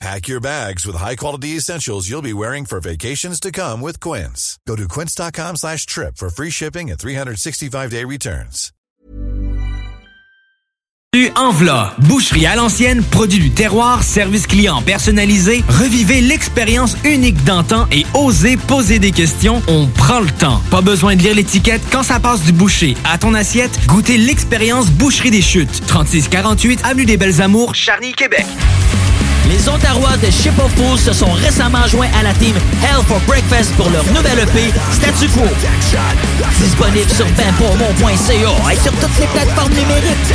Pack your bags with high-quality essentials you'll be wearing for vacations to come with Quince. Go to quince.com slash trip for free shipping and 365-day returns. Envla, boucherie à l'ancienne, produit du terroir, service client personnalisé. Revivez l'expérience unique d'antan et osez poser des questions. On prend le temps. Pas besoin de lire l'étiquette. Quand ça passe du boucher à ton assiette, goûtez l'expérience Boucherie des Chutes. 3648 Avenue des Belles Amours, Charny, Québec. Les Ontarois de Ship of Fools se sont récemment joints à la team Hell for Breakfast pour leur nouvelle EP Statu Quo. Disponible sur benpourmont.ca et sur toutes les plateformes numériques.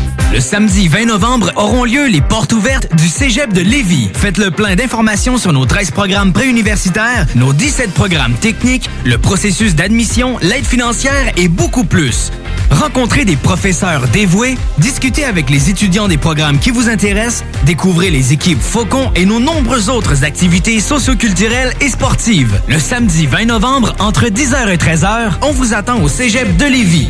Le samedi 20 novembre auront lieu les portes ouvertes du Cégep de Lévis. Faites le plein d'informations sur nos 13 programmes préuniversitaires, nos 17 programmes techniques, le processus d'admission, l'aide financière et beaucoup plus. Rencontrez des professeurs dévoués, discutez avec les étudiants des programmes qui vous intéressent, découvrez les équipes Faucon et nos nombreuses autres activités socioculturelles et sportives. Le samedi 20 novembre, entre 10h et 13h, on vous attend au Cégep de Lévis.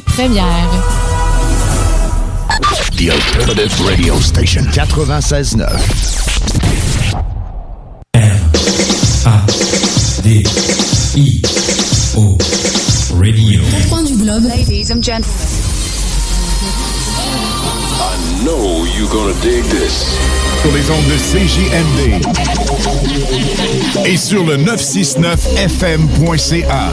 première. The Alternative Radio Station 96.9. D I O Radio. Coins du globe. Ladies and gentlemen. I know you're gonna dig this. Sur les ondes de CJMD. Et sur le 969fm.ca.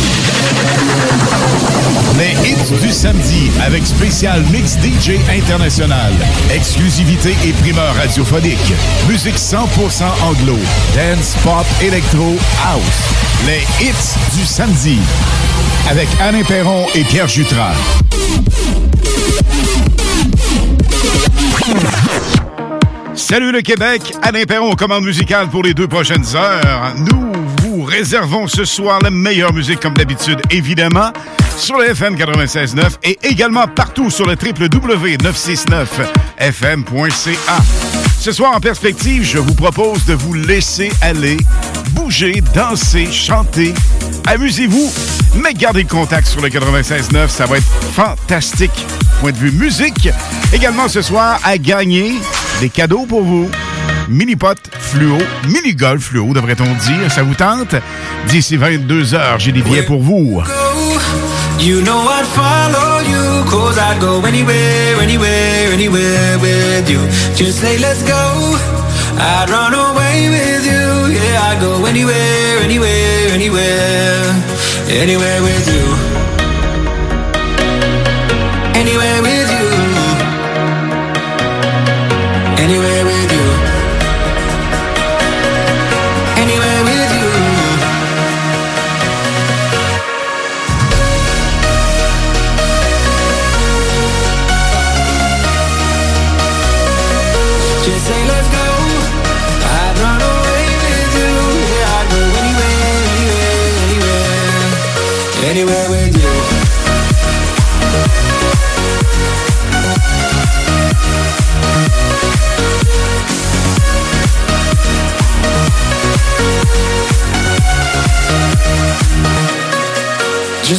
Les hits du samedi avec spécial mix DJ international. Exclusivité et primeur radiophonique. Musique 100% anglo. Dance, pop, électro, house. Les hits du samedi. Avec Alain Perron et Pierre Jutras. Salut le Québec, Alain Perron, commande musicale pour les deux prochaines heures. Nous réservons ce soir la meilleure musique comme d'habitude, évidemment, sur le FM 96.9 et également partout sur le www.969fm.ca. Ce soir en perspective, je vous propose de vous laisser aller, bouger, danser, chanter, Amusez-vous, mais gardez le contact sur le 96.9. Ça va être fantastique. Point de vue musique. Également ce soir, à gagner des cadeaux pour vous. Mini-pot fluo, mini-golf fluo, devrait-on dire. Ça vous tente? D'ici 22 heures, j'ai des billets pour vous. You know I'd follow you, cause I'd go anywhere, anywhere, anywhere with you. Just say let's go, I'd run away with you. Yeah, I'd go anywhere, anywhere, anywhere, anywhere with you. Anywhere with you. Anywhere with you.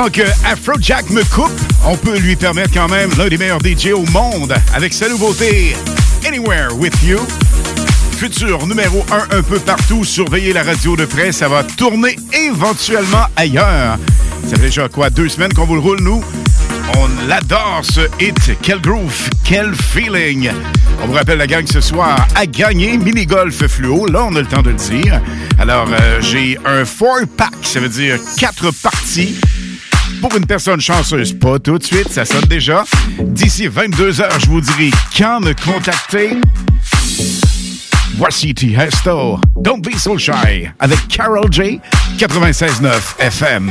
Avant que Afrojack me coupe, on peut lui permettre quand même l'un des meilleurs DJ au monde avec sa nouveauté Anywhere With You. Futur numéro 1 un peu partout. Surveillez la radio de près. Ça va tourner éventuellement ailleurs. Ça fait déjà quoi, deux semaines qu'on vous le roule, nous? On l'adore ce hit. Quel groove, quel feeling. On vous rappelle la gang ce soir à gagner mini-golf fluo. Là, on a le temps de le dire. Alors, euh, j'ai un four-pack, ça veut dire quatre parties pour une personne chanceuse. Pas tout de suite, ça sonne déjà. D'ici 22 heures, je vous dirai quand me contacter. Voici Tiesto, Don't Be So Shy, avec Carol J, 96.9 FM.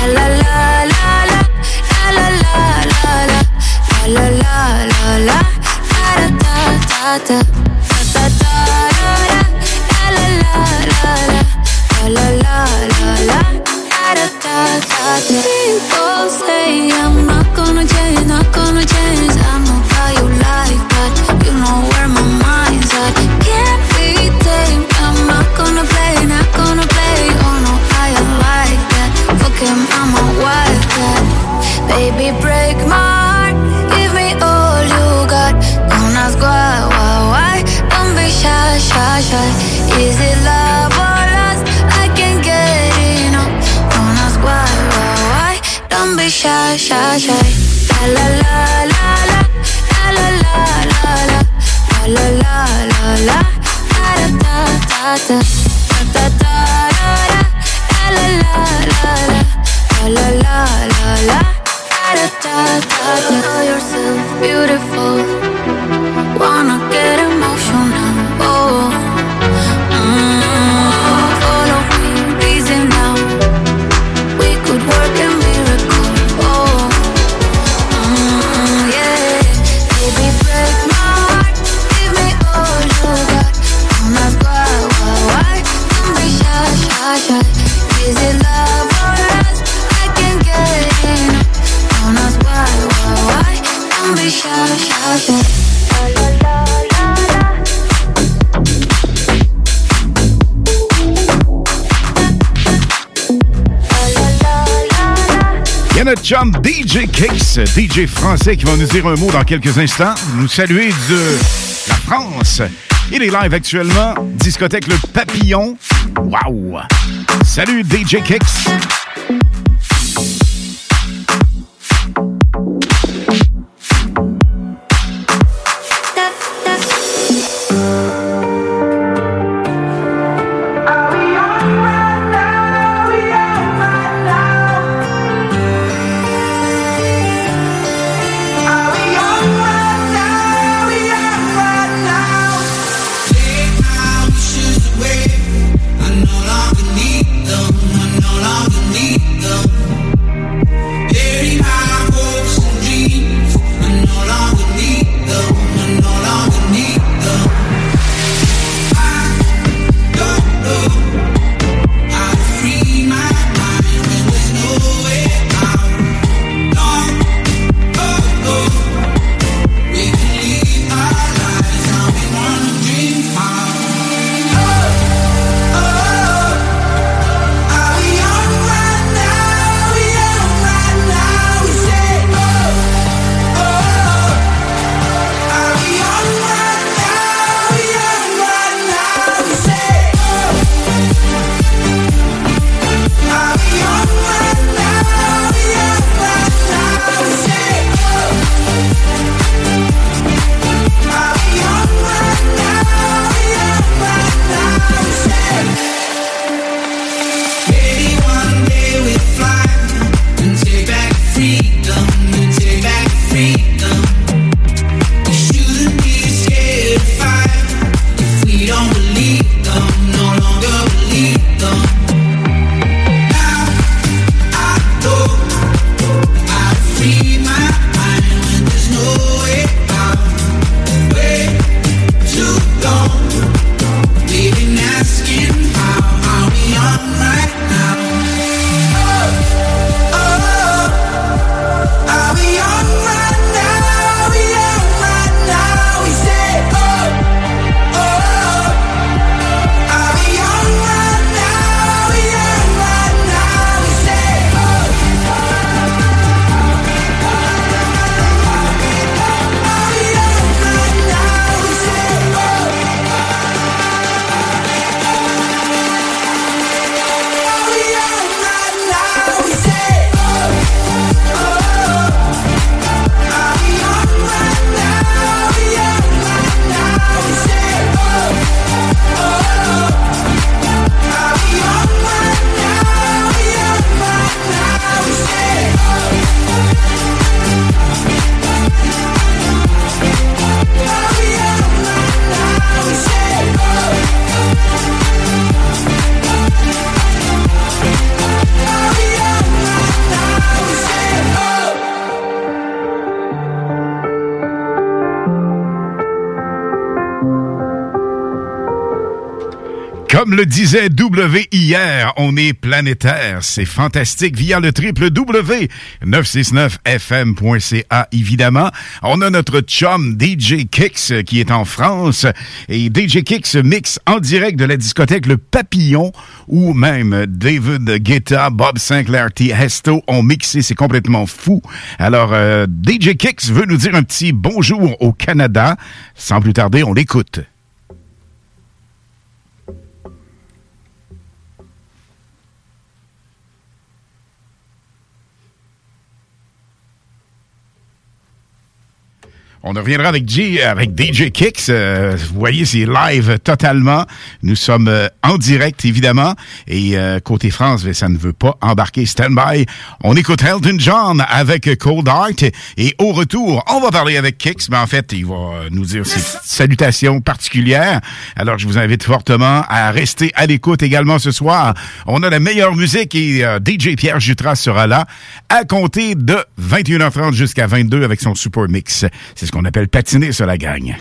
La la la la la la la la la la la la la da da da da da da da la la la la la la la la la da da da da. Shy, shy, notre chum DJ Kicks, DJ français, qui va nous dire un mot dans quelques instants. Nous saluer de la France. Il est live actuellement. Discothèque Le Papillon. Waouh! Salut DJ Kicks. On est planétaire. C'est fantastique via le triple W969fm.ca, évidemment. On a notre chum DJ Kicks qui est en France. Et DJ Kicks mix en direct de la discothèque Le Papillon où même David Guetta, Bob Sinclair, T. Hesto ont mixé. C'est complètement fou. Alors, euh, DJ Kicks veut nous dire un petit bonjour au Canada. Sans plus tarder, on l'écoute. On reviendra avec, G, avec DJ Kicks. Euh, vous voyez, c'est live totalement. Nous sommes euh, en direct, évidemment. Et euh, côté France, ben, ça ne veut pas embarquer. Stand-by. On écoute Elton John avec Cold Heart. Et au retour, on va parler avec Kicks. Mais en fait, il va nous dire ses salutations particulières. Alors, je vous invite fortement à rester à l'écoute également ce soir. On a la meilleure musique et DJ Pierre Jutras sera là à compter de 21h30 jusqu'à 22 avec son super mix. Ce qu'on appelle patiner sur la gagne.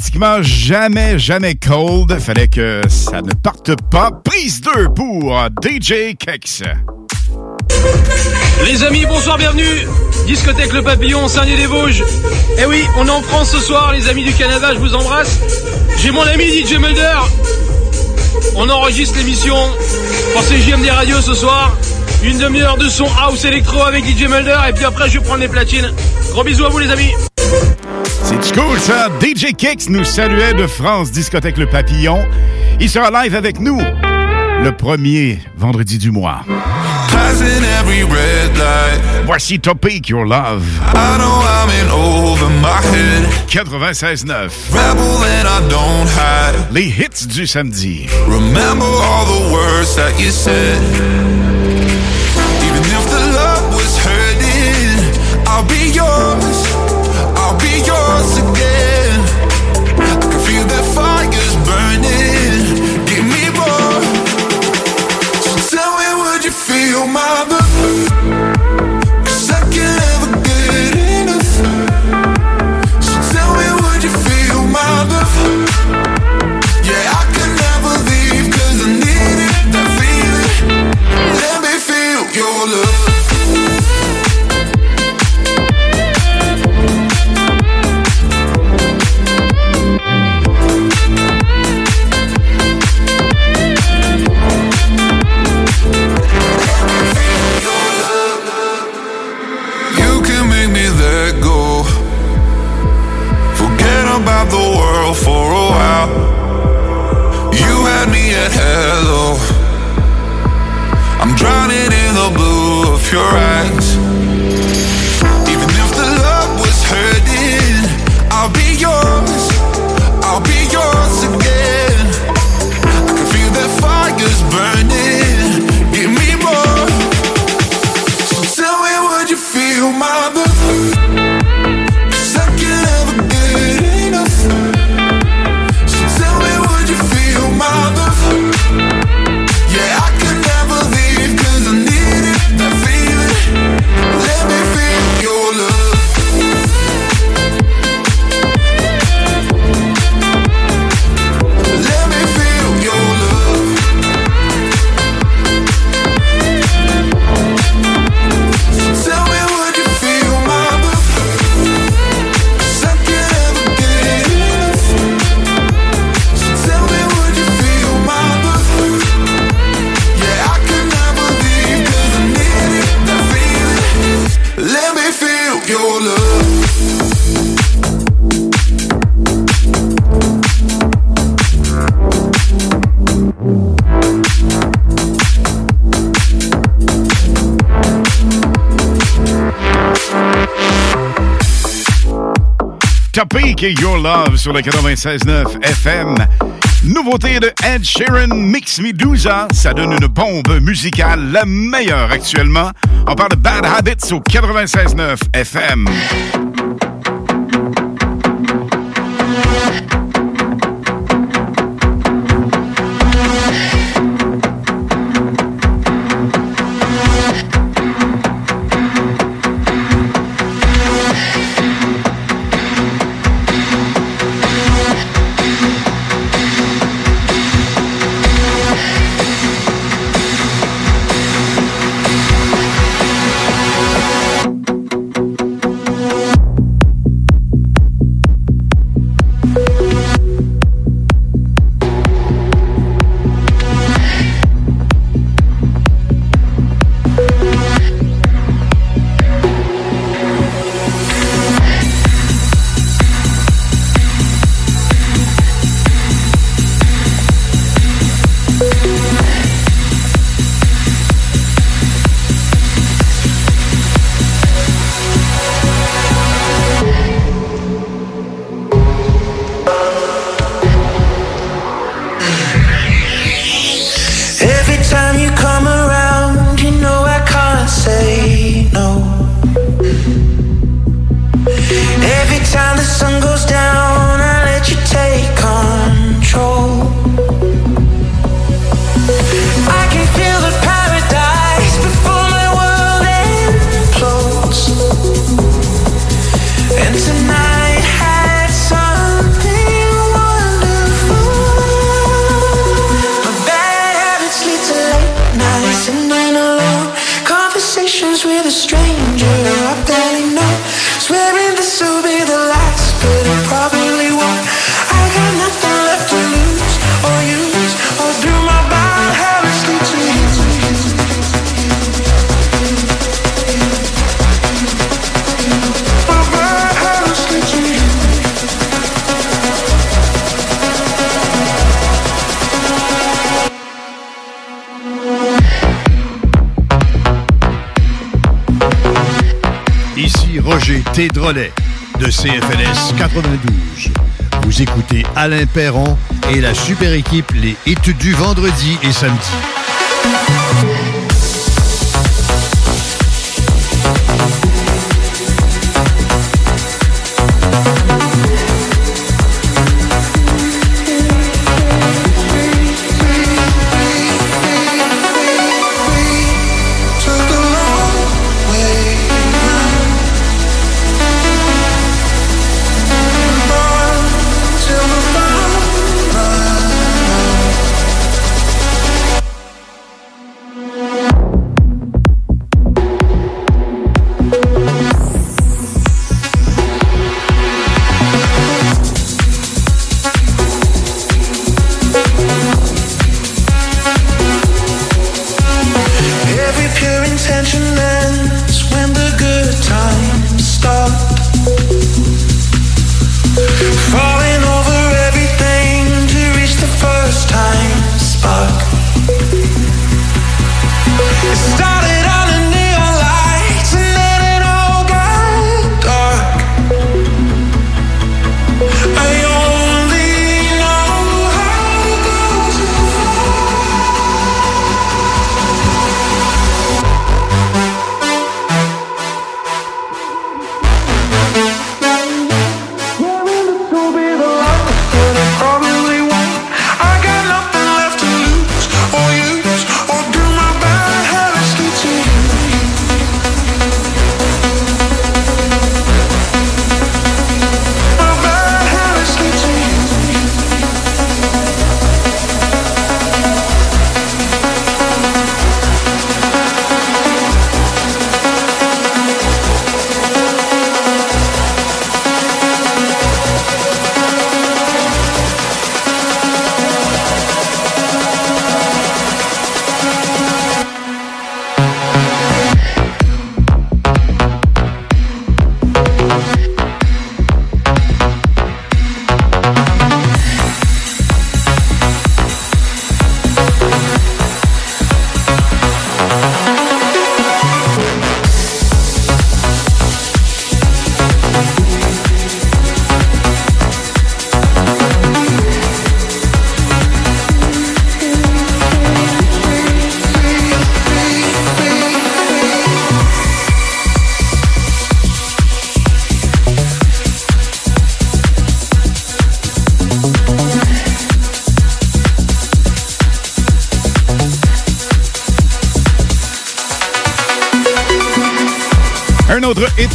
Pratiquement jamais, jamais cold. Fallait que ça ne parte pas. Prise 2 pour DJ Kex. Les amis, bonsoir, bienvenue. Discothèque Le Papillon, Saint-Denis-des-Vosges. Eh oui, on est en France ce soir, les amis du Canada, je vous embrasse. J'ai mon ami DJ Mulder. On enregistre l'émission pour CJMD Radio ce soir. Une demi-heure de son house électro avec DJ Mulder et puis après je vais prendre les platines. Gros bisous à vous les amis. C'est cool ça. DJ Kicks nous saluait de France Discothèque Le Papillon. Il sera live avec nous le premier vendredi du mois. Every red light. Voici Topic Your Love. I know I'm in over my head. 96.9. Rebel and I don't hide. Les hits du samedi. Remember all the words that you said. Even if the love was hurting, I'll be yours. Be yours again. I can feel that fire's burning. Give me more. Tell me, would you feel my? you're right Your Love sur le 96.9 FM. Nouveauté de Ed Sheeran, Mix Medusa. Ça donne une bombe musicale, la meilleure actuellement. On parle de Bad Habits au 96.9 FM. de CFLS 92. Vous écoutez Alain Perron et la super équipe Les Hits du vendredi et samedi.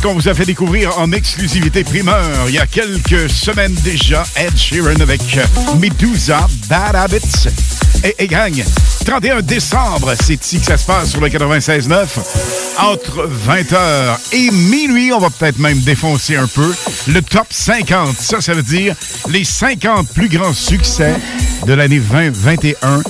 Qu'on vous a fait découvrir en exclusivité primeur il y a quelques semaines déjà. Ed Sheeran avec Medusa, Bad Habits. Et, et gang, 31 décembre, c'est ici que ça se passe sur le 96.9. Entre 20h et minuit, on va peut-être même défoncer un peu le top 50. Ça, ça veut dire les 50 plus grands succès de l'année 2021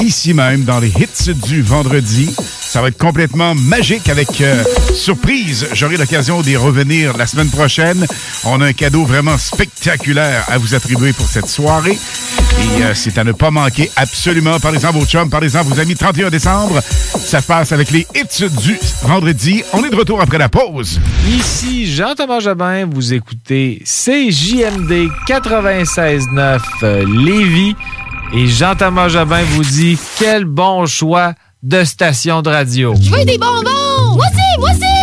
ici même dans les hits du vendredi. Ça va être complètement magique avec euh, surprise. J'aurai l'occasion d'y revenir la semaine prochaine. On a un cadeau vraiment spectaculaire à vous attribuer pour cette soirée. Et euh, c'est à ne pas manquer absolument. Parlez-en à vos chums, parlez-en à vos amis. 31 décembre, ça passe avec les hits du vendredi. On est de retour après la pause. Ici Jean-Thomas Jobin, vous écoutez CJMD 96.9 euh, Lévis. Et Jean-Thomas Jobin vous dit quel bon choix de station de radio. Je veux des bonbons! Moi aussi!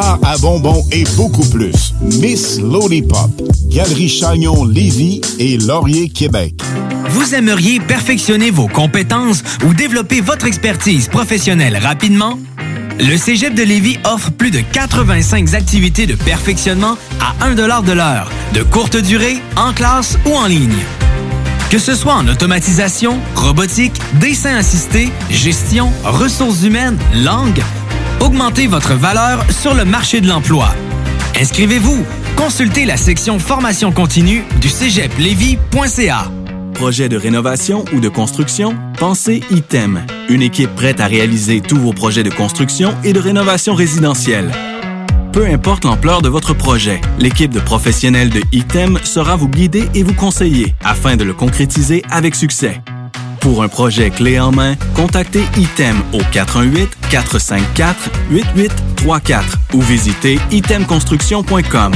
à bonbons et beaucoup plus. Miss Lollipop, Galerie Chagnon Lévis et Laurier Québec. Vous aimeriez perfectionner vos compétences ou développer votre expertise professionnelle rapidement? Le Cégep de Lévis offre plus de 85 activités de perfectionnement à 1 de l'heure, de courte durée, en classe ou en ligne. Que ce soit en automatisation, robotique, dessin assisté, gestion, ressources humaines, langue, augmentez votre valeur sur le marché de l'emploi. Inscrivez-vous. Consultez la section formation continue du cégeplevy.ca. Projet de rénovation ou de construction? Pensez ITEM. Une équipe prête à réaliser tous vos projets de construction et de rénovation résidentielle. Peu importe l'ampleur de votre projet, l'équipe de professionnels de ITEM sera vous guider et vous conseiller afin de le concrétiser avec succès. Pour un projet clé en main, contactez ITEM au 418-454-8834 ou visitez itemconstruction.com.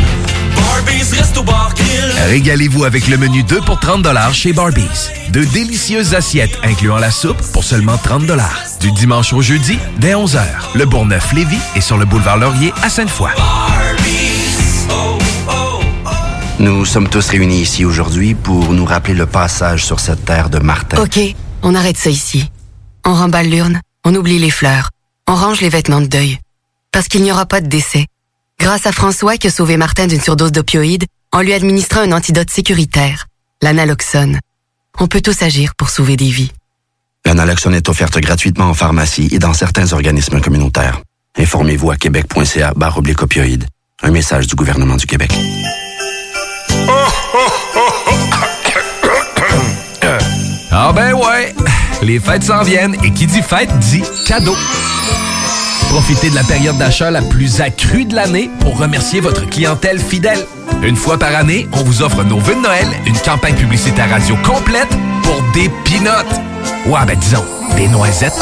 Régalez-vous avec le menu 2 pour 30 chez Barbies. De délicieuses assiettes incluant la soupe pour seulement 30 Du dimanche au jeudi, dès 11h, le Bourgneuf-Lévis est sur le boulevard Laurier à Sainte-Foy. Nous sommes tous réunis ici aujourd'hui pour nous rappeler le passage sur cette terre de Martin. OK, on arrête ça ici. On remballe l'urne, on oublie les fleurs, on range les vêtements de deuil. Parce qu'il n'y aura pas de décès. Grâce à François qui a sauvé Martin d'une surdose d'opioïdes en lui administrant un antidote sécuritaire, l'analoxone. On peut tous agir pour sauver des vies. La naloxone est offerte gratuitement en pharmacie et dans certains organismes communautaires. Informez-vous à québec.ca barre oblique opioïdes. Un message du gouvernement du Québec. Ah ben ouais, les fêtes s'en viennent et qui dit fête dit cadeau. Profitez de la période d'achat la plus accrue de l'année pour remercier votre clientèle fidèle. Une fois par année, on vous offre nos vœux de Noël, une campagne publicitaire radio complète pour des pinottes. Ouais, ben disons, des noisettes.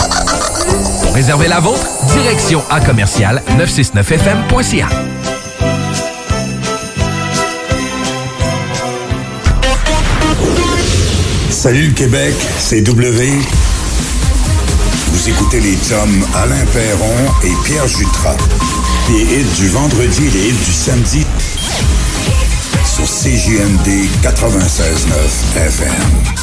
Pour réserver la vôtre, direction à commercial 969fm.ca. Salut le Québec, c'est W. Vous écoutez les chums Alain Perron et Pierre Jutras. Les hits du vendredi et les hits du samedi sur CJMD 96.9 FM.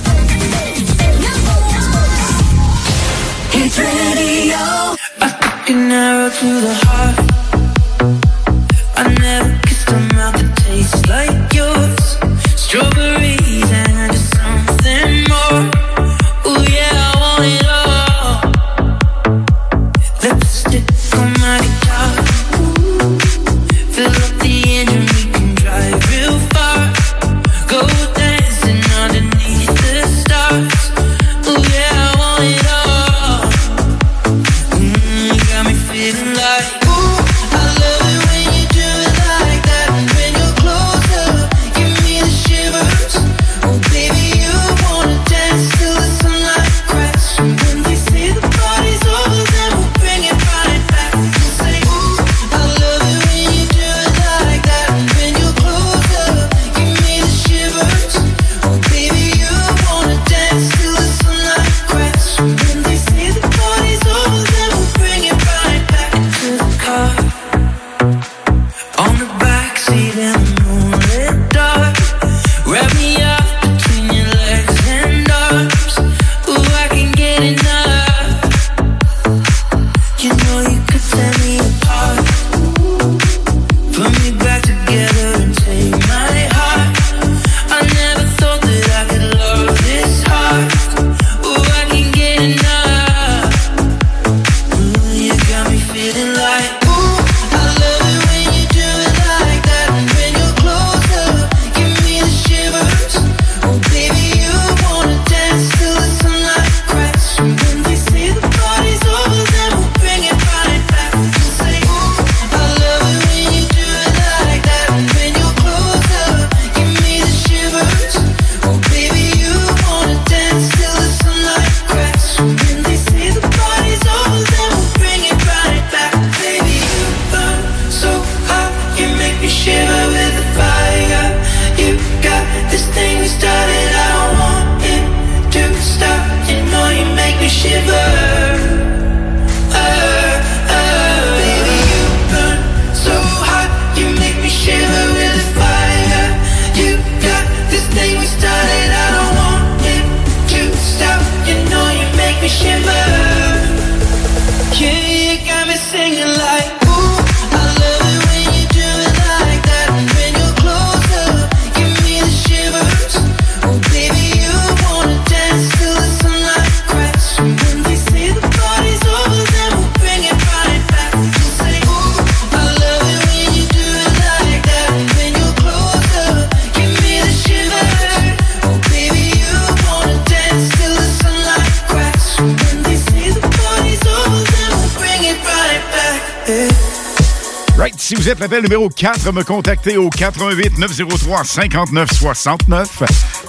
Si vous êtes l'appel numéro 4, me contactez au 88 903 59 69.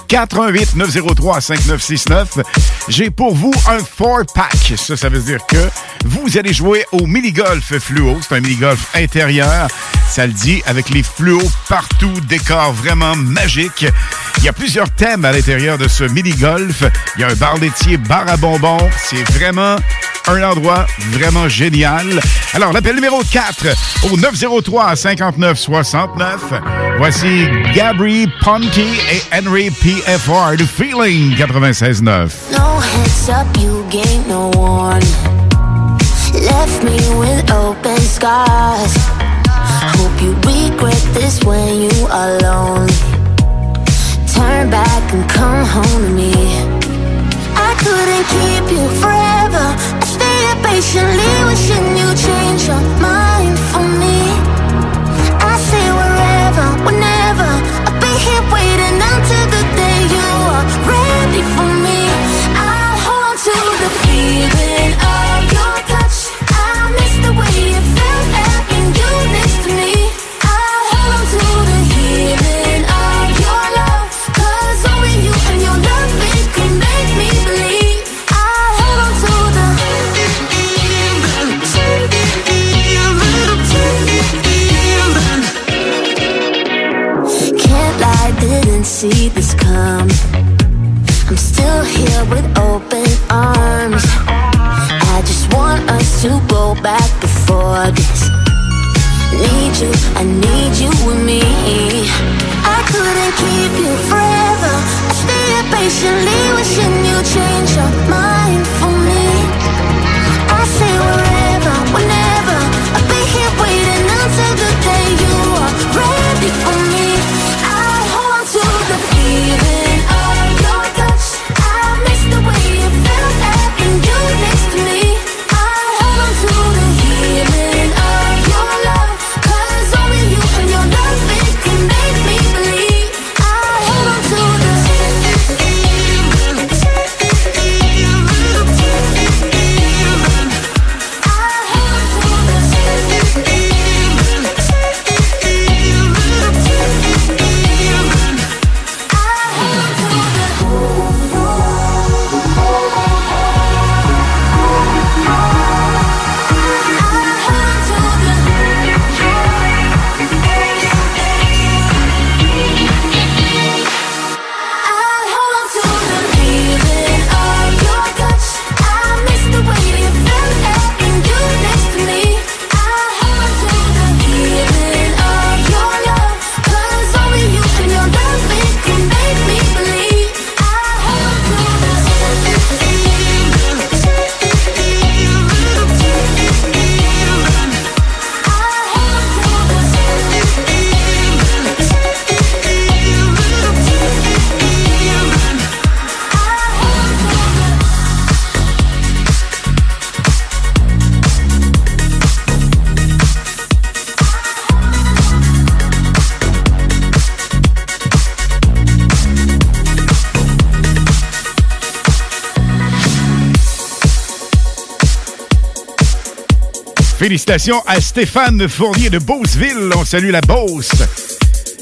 88 903 5969. J'ai pour vous un 4-pack. Ça, ça veut dire que vous allez jouer au mini-golf fluo. C'est un mini-golf intérieur. Ça le dit, avec les fluos partout, décor vraiment magique. Il y a plusieurs thèmes à l'intérieur de ce mini-golf. Il y a un bar laitier, bar à bonbons. C'est vraiment un endroit vraiment génial. Alors, l'appel numéro 4 au 903 59 69. Voici Gabri Ponky et Henry PFR de Feeling 96.9. No heads up, you gained no warning. Left me with open scars. Hope you regret this when you are lonely. Turn back and come home to me. I couldn't keep you forever. Patiently wishing you change your mind for me. I say wherever, whenever. I'll be here waiting until the day you are ready for me. See this come. I'm still here with open arms. I just want us to go back before this. Need you, I need you with me. I couldn't keep you forever. I stayed patiently wishing you change your mind for me. I say wherever, Félicitations à Stéphane Fournier de Beauceville. On salue la Beauce.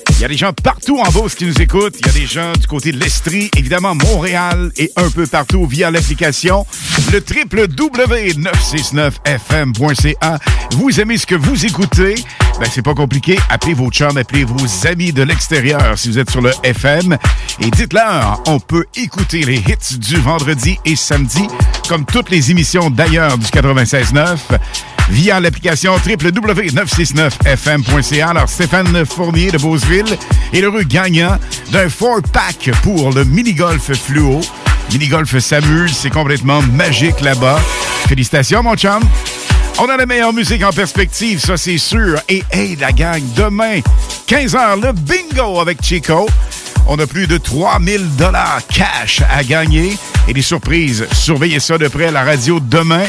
Il y a des gens partout en Beauce qui nous écoutent. Il y a des gens du côté de l'Estrie, évidemment Montréal et un peu partout via l'application. Le www.969fm.ca. Vous aimez ce que vous écoutez? Ben, c'est pas compliqué. Appelez vos chums, appelez vos amis de l'extérieur si vous êtes sur le FM. Et dites-leur, on peut écouter les hits du vendredi et samedi comme toutes les émissions d'ailleurs du 96.9, via l'application www.969fm.ca. Alors, Stéphane Fournier de Beauceville est l'heureux gagnant d'un four-pack pour le mini-golf fluo. Mini-golf s'amuse, c'est complètement magique là-bas. Félicitations, mon chum! On a la meilleure musique en perspective, ça c'est sûr. Et hey, la gang, demain, 15h, le bingo avec Chico. On a plus de 3000 dollars cash à gagner et des surprises. Surveillez ça de près à la radio demain,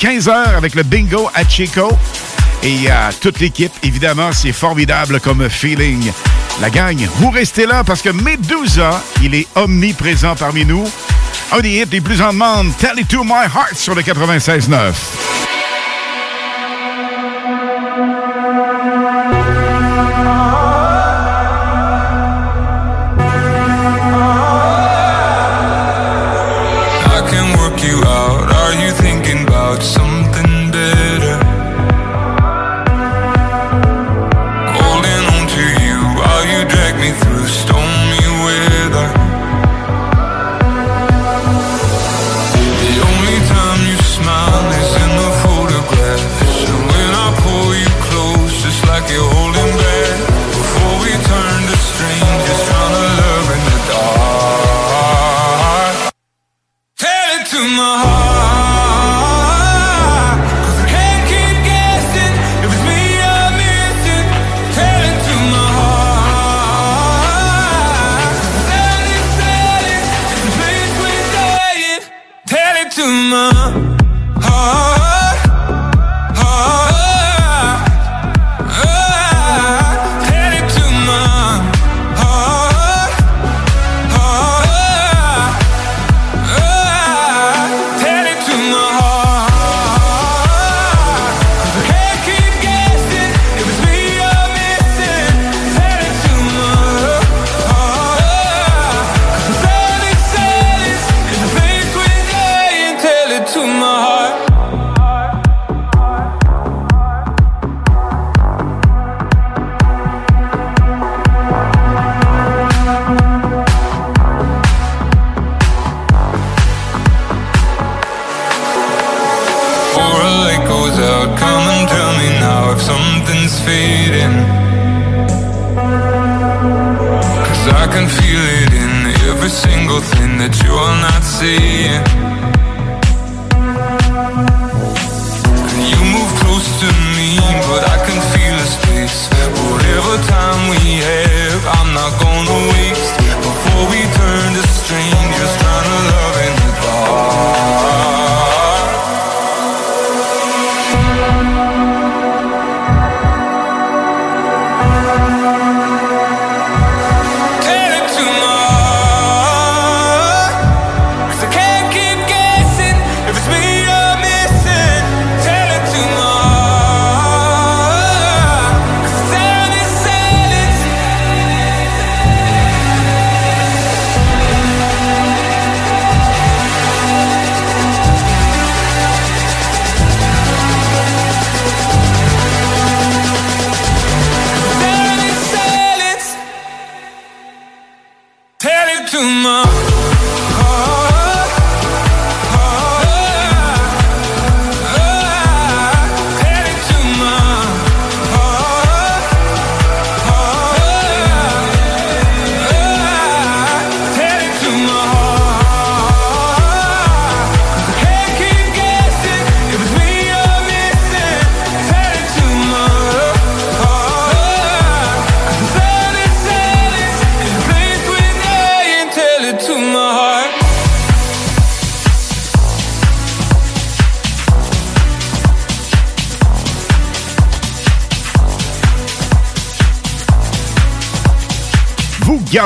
15h avec le bingo à Chico. Et à toute l'équipe, évidemment, c'est formidable comme feeling. La gang, vous restez là parce que Medusa, il est omniprésent parmi nous. Un des hits les plus en demande, Tell It To My Heart sur le 96.9.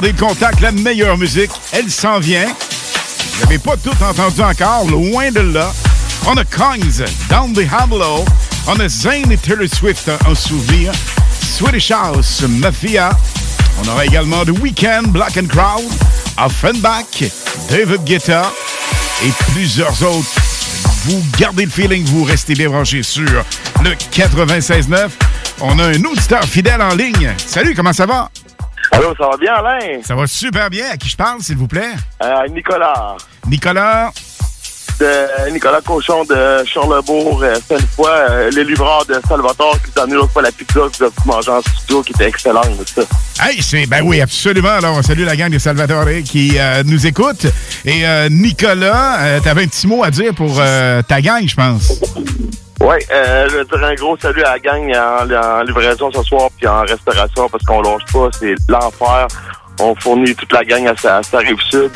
gardez le contact, la meilleure musique, elle s'en vient. Vous n'avez pas tout entendu encore, loin de là. On a Kongs, Down the Hamlow. On a Zayn et Taylor Swift en souvenir. Swedish House, Mafia. On aura également The Weeknd, Black and Crowd, Offenbach, David Guetta et plusieurs autres. Vous gardez le feeling, vous restez bien sur le 96.9. On a un auditeur fidèle en ligne. Salut, comment ça va? Allô, ça va bien, Alain? Ça va super bien. À qui je parle, s'il vous plaît? Euh, Nicolas. Nicolas, de Nicolas Cochon de Charlebourg. Euh, une fois euh, le livreur de Salvatore qui nous a amené l'autre fois la pizza que vous avez en studio qui était excellente. Ça. Hey, c'est ben oui, absolument. Alors, on salue la gang de Salvatore qui euh, nous écoute. Et euh, Nicolas, t'avais un petit mot à dire pour ta gang, je pense. Oui, euh, je veux dire un gros salut à la gang en, livraison ce soir puis en restauration parce qu'on lâche pas, c'est l'enfer. On fournit toute la gang à sa, à rive sud.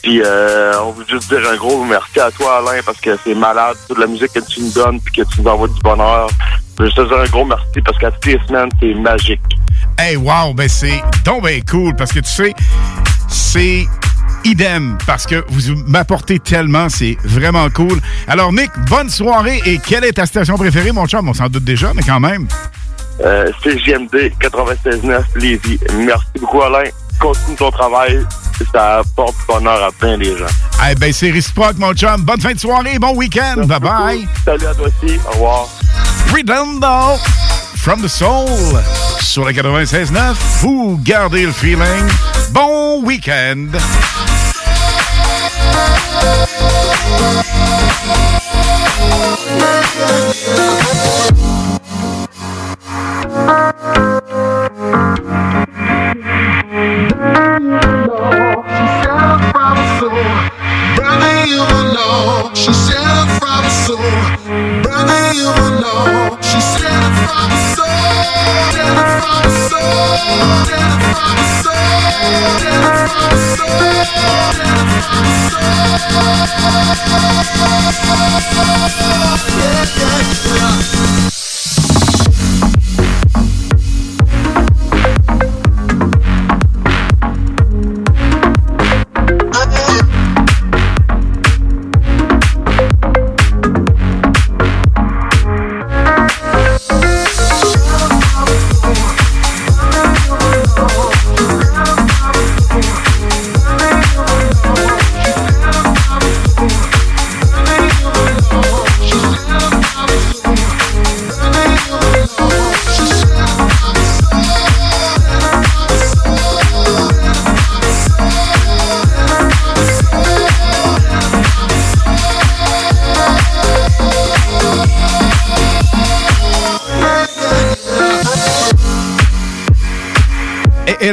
Puis euh, on veut juste dire un gros merci à toi Alain parce que c'est malade toute la musique que tu nous donnes puis que tu nous envoies du bonheur. Je veux juste te dire un gros merci parce qu'à toutes les semaines, c'est magique. Hey, wow, ben c'est donc ben cool parce que tu sais, c'est idem parce que vous m'apportez tellement, c'est vraiment cool. Alors, Nick, bonne soirée et quelle est ta station préférée, mon chum? On s'en doute déjà, mais quand même. Euh, c'est JMD 96.9 Lévis. Merci beaucoup Alain. Continue ton travail. Ça apporte bonheur à plein des gens. Eh ben, c'est réciproque, mon chum. Bonne fin de soirée, bon week-end. Bye bye. Salut à toi aussi. Au revoir. Redondo from the soul sur la 96.9. Vous gardez le feeling. Bon week-end. She said from soul, brother, you will know. Yeah, yeah, yeah.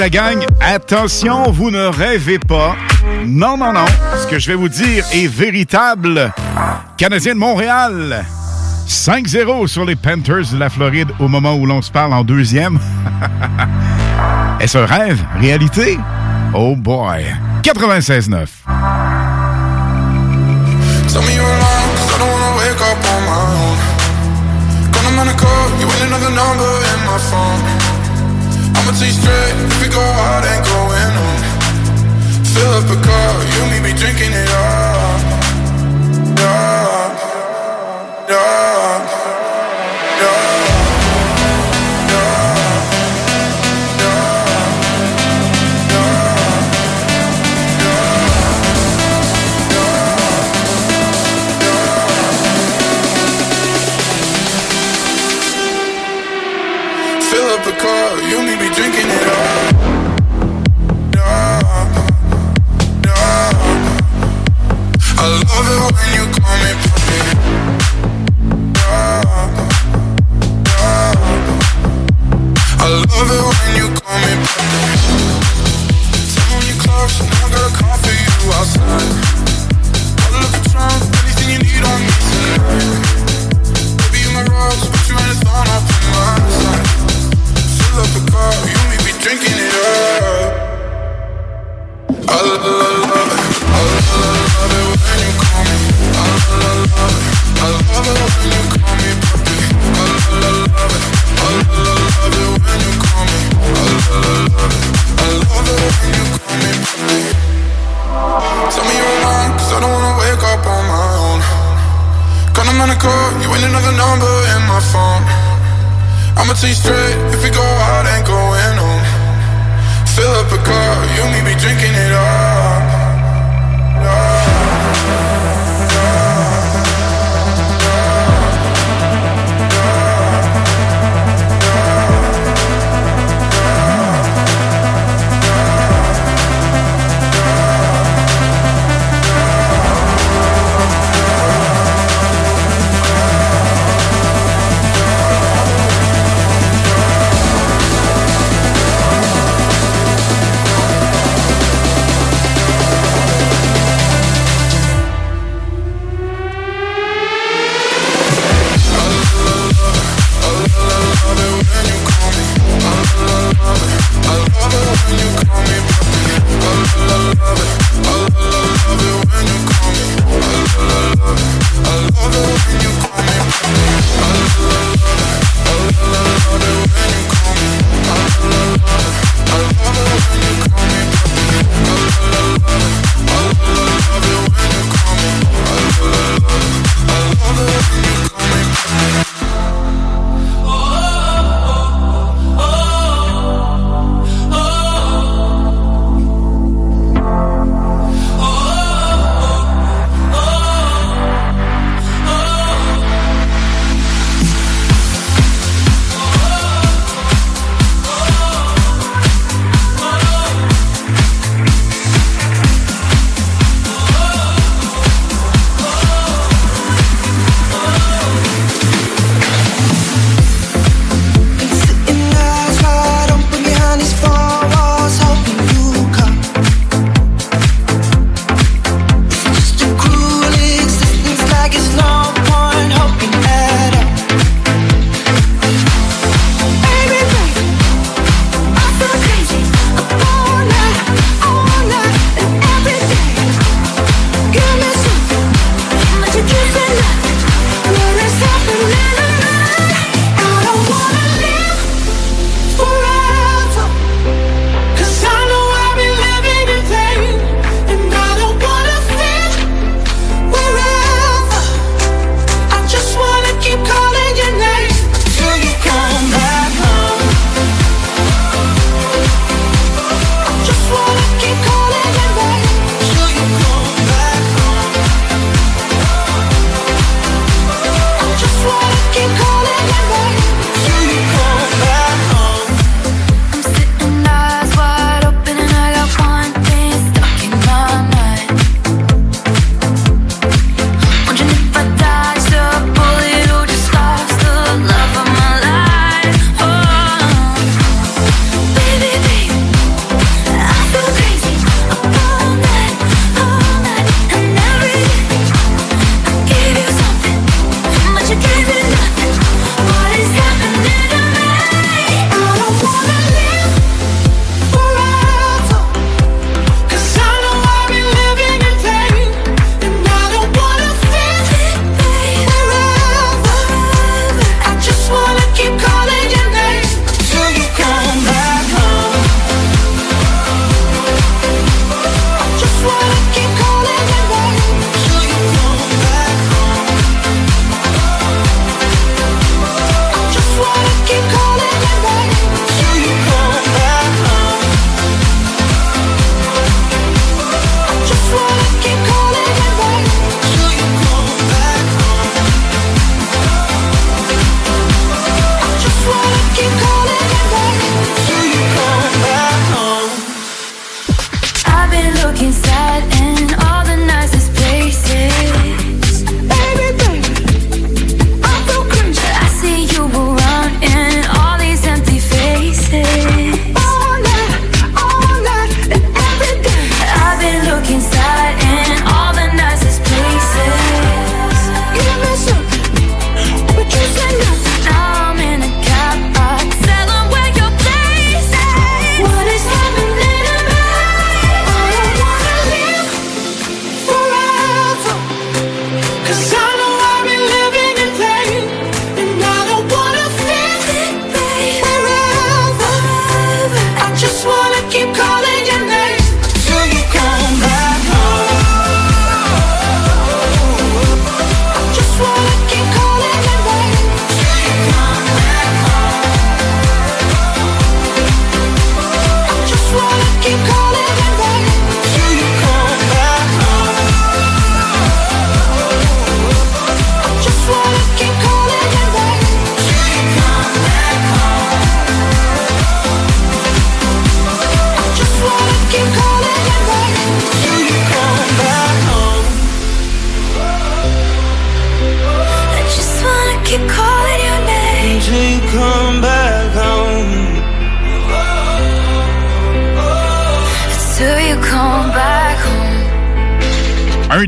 Gang, attention, vous ne rêvez pas. Non, non, non. Ce que je vais vous dire est véritable. Canadien de Montréal. 5-0 sur les Panthers de la Floride au moment où l'on se parle en deuxième. Est-ce un rêve? Réalité? Oh boy. 96.9. Tell me you're alone, cause I don't wanna wake up on my own. Gonna I'ma tell straight, if we go out, ain't going home. Fill up a car, you and me be drinking it up. Drinking it up. I love, I'm on a call, you ain't another number in my phone. I'ma tell you straight, if we go out, ain't going home. Fill up a car, you and me be drinking it up. I love it when you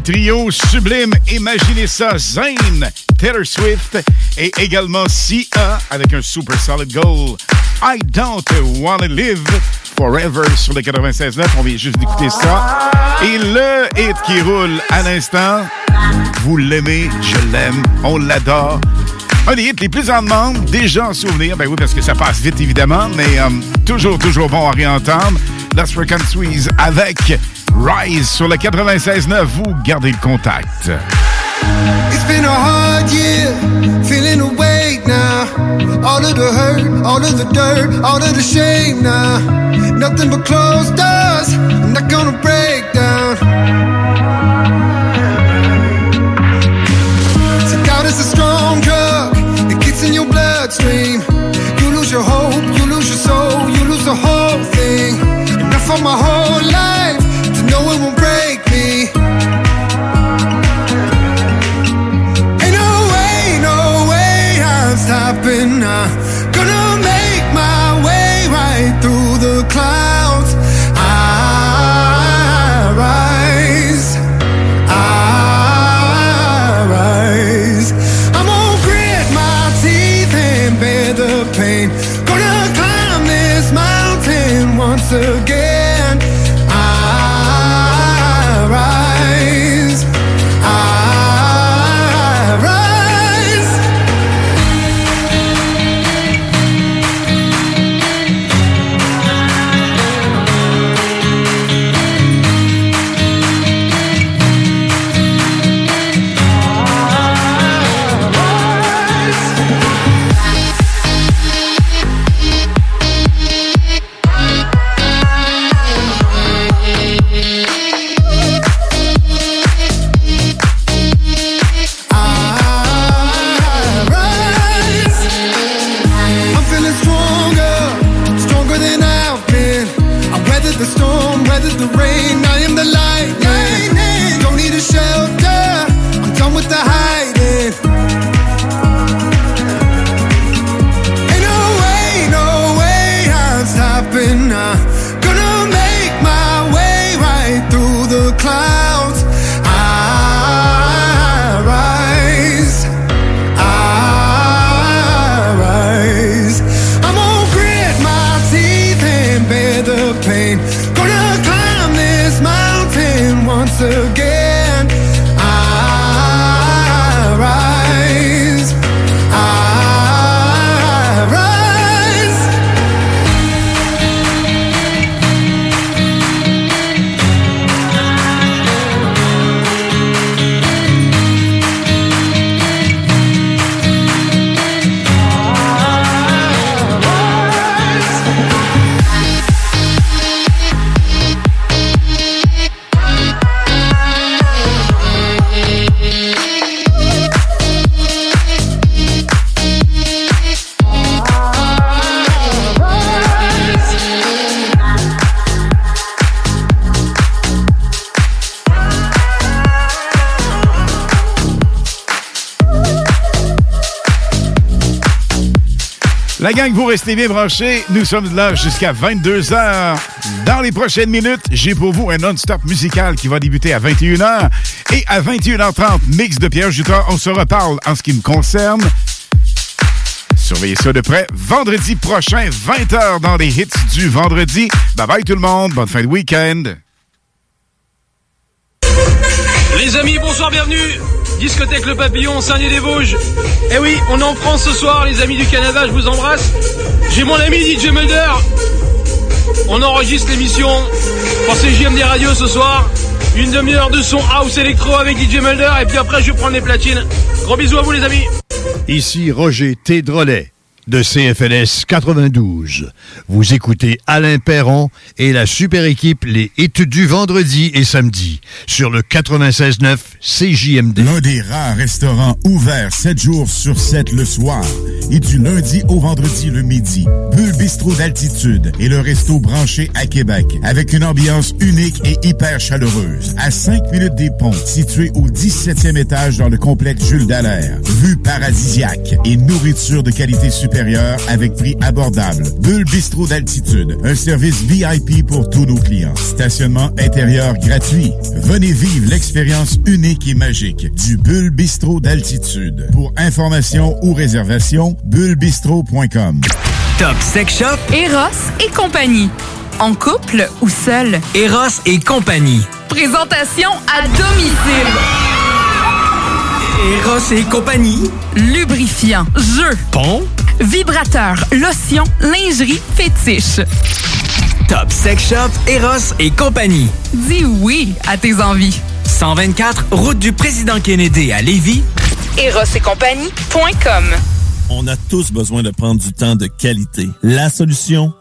trio sublime, imaginez ça, Zayn, Taylor Swift et également Sia avec un super solid goal. I don't wanna live forever sur le 96.9. On vient juste d'écouter ça. Et le hit qui roule à l'instant, vous l'aimez, je l'aime, on l'adore. Un des hits les plus en demande, déjà en souvenir, ben oui, parce que ça passe vite évidemment, mais euh, toujours, toujours bon à réentendre. And Squeeze avec Rise sur le 96.9. Vous gardez le contact. It's been a hard year, feeling awake now. All of the hurt, all of the dirt, all of the shame now. Nothing but closed doors, I'm not gonna break down. My whole La gang, vous restez bien branchés. Nous sommes là jusqu'à 22h. Dans les prochaines minutes, j'ai pour vous un non-stop musical qui va débuter à 21h. Et à 21h30, mix de Pierre Jutras. On se reparle en ce qui me concerne. Surveillez ça de près. Vendredi prochain, 20h dans les hits du vendredi. Bye bye tout le monde. Bonne fin de week-end. Les amis, bonsoir, bienvenue. Discothèque Le Papillon, Saint-Denis-des-Vosges. Eh oui, on est en France ce soir, les amis du Canada, je vous embrasse. J'ai mon ami DJ Mulder. On enregistre l'émission pour CJMD Radio ce soir. Une demi-heure de son house électro avec DJ Mulder et puis après je vais prendre les platines. Gros bisous à vous les amis. Ici Roger T. De CFLS 92. Vous écoutez Alain Perron et la super équipe Les Hits du vendredi et samedi sur le 96.9 CJMD. L'un des rares restaurants ouverts 7 jours sur 7 le soir et du lundi au vendredi le midi. Bulle Bistrot d'altitude et le resto branché à Québec avec une ambiance unique et hyper chaleureuse. À 5 minutes des ponts, situé au 17e étage dans le complexe Jules Dallaire. Vue paradisiaque et nourriture de qualité supérieure avec prix abordable. Bulle Bistrot d'altitude, un service VIP pour tous nos clients. Stationnement intérieur gratuit. Venez vivre l'expérience unique et magique du Bulle Bistrot d'altitude. Pour information ou réservation, bullebistro.com. Top Sex Shop, Eros et compagnie. En couple ou seul. Eros et compagnie. Présentation à domicile. Eros et compagnie. Lubrifiant, jeu, Pont. vibrateur, lotion, lingerie, fétiche. Top Sex Shop, Eros et compagnie. Dis oui à tes envies. 124, route du président Kennedy à Lévis. Eros et compagnie.com On a tous besoin de prendre du temps de qualité. La solution,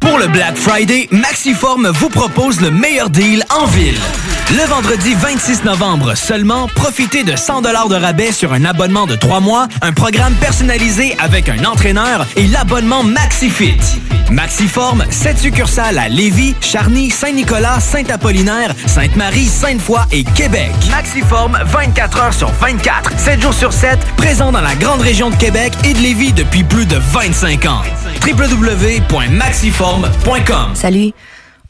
Pour le Black Friday, Maxiform vous propose le meilleur deal en ville. Le vendredi 26 novembre seulement, profitez de 100 de rabais sur un abonnement de 3 mois, un programme personnalisé avec un entraîneur et l'abonnement MaxiFit. Maxiform, 7 succursales à Lévis, Charny, Saint-Nicolas, Saint-Apollinaire, Sainte-Marie, Sainte-Foy et Québec. Maxiform, 24 heures sur 24, 7 jours sur 7, présent dans la grande région de Québec et de Lévis depuis plus de 25 ans. Salut.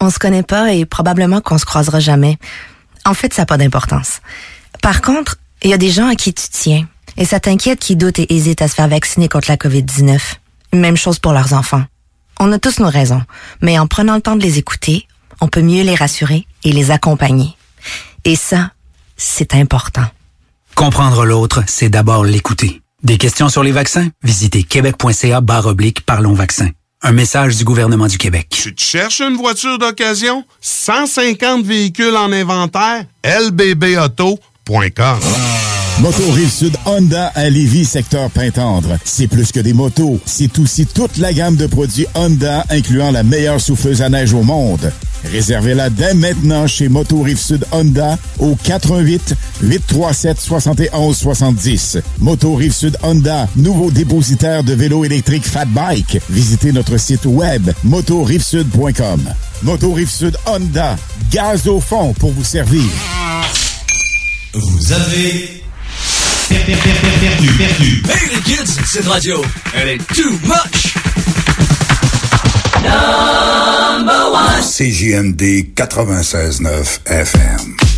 On se connaît pas et probablement qu'on se croisera jamais. En fait, ça n'a pas d'importance. Par contre, il y a des gens à qui tu tiens. Et ça t'inquiète qui doutent et hésitent à se faire vacciner contre la COVID-19. Même chose pour leurs enfants. On a tous nos raisons, mais en prenant le temps de les écouter, on peut mieux les rassurer et les accompagner. Et ça, c'est important. Comprendre l'autre, c'est d'abord l'écouter. Des questions sur les vaccins? Visitez québec.ca barre oblique Parlons vaccins. Un message du gouvernement du Québec. Tu te cherches une voiture d'occasion? 150 véhicules en inventaire? lbbauto.com Moto Rive-Sud Honda à Lévis, secteur Pintendre. C'est plus que des motos, c'est aussi toute la gamme de produits Honda, incluant la meilleure souffleuse à neige au monde. Réservez-la dès maintenant chez Moto Rive-Sud Honda au 88 837 71 70. Moto Rive-Sud Honda, nouveau dépositaire de vélos électriques Fat Bike. Visitez notre site web motorivesud.com. Moto Rive-Sud Honda, gaz au fond pour vous servir. Vous avez per- per- per- per- perdu, perdu. Hey les kids, cette radio, elle est too much! CJMD 96.9 FM.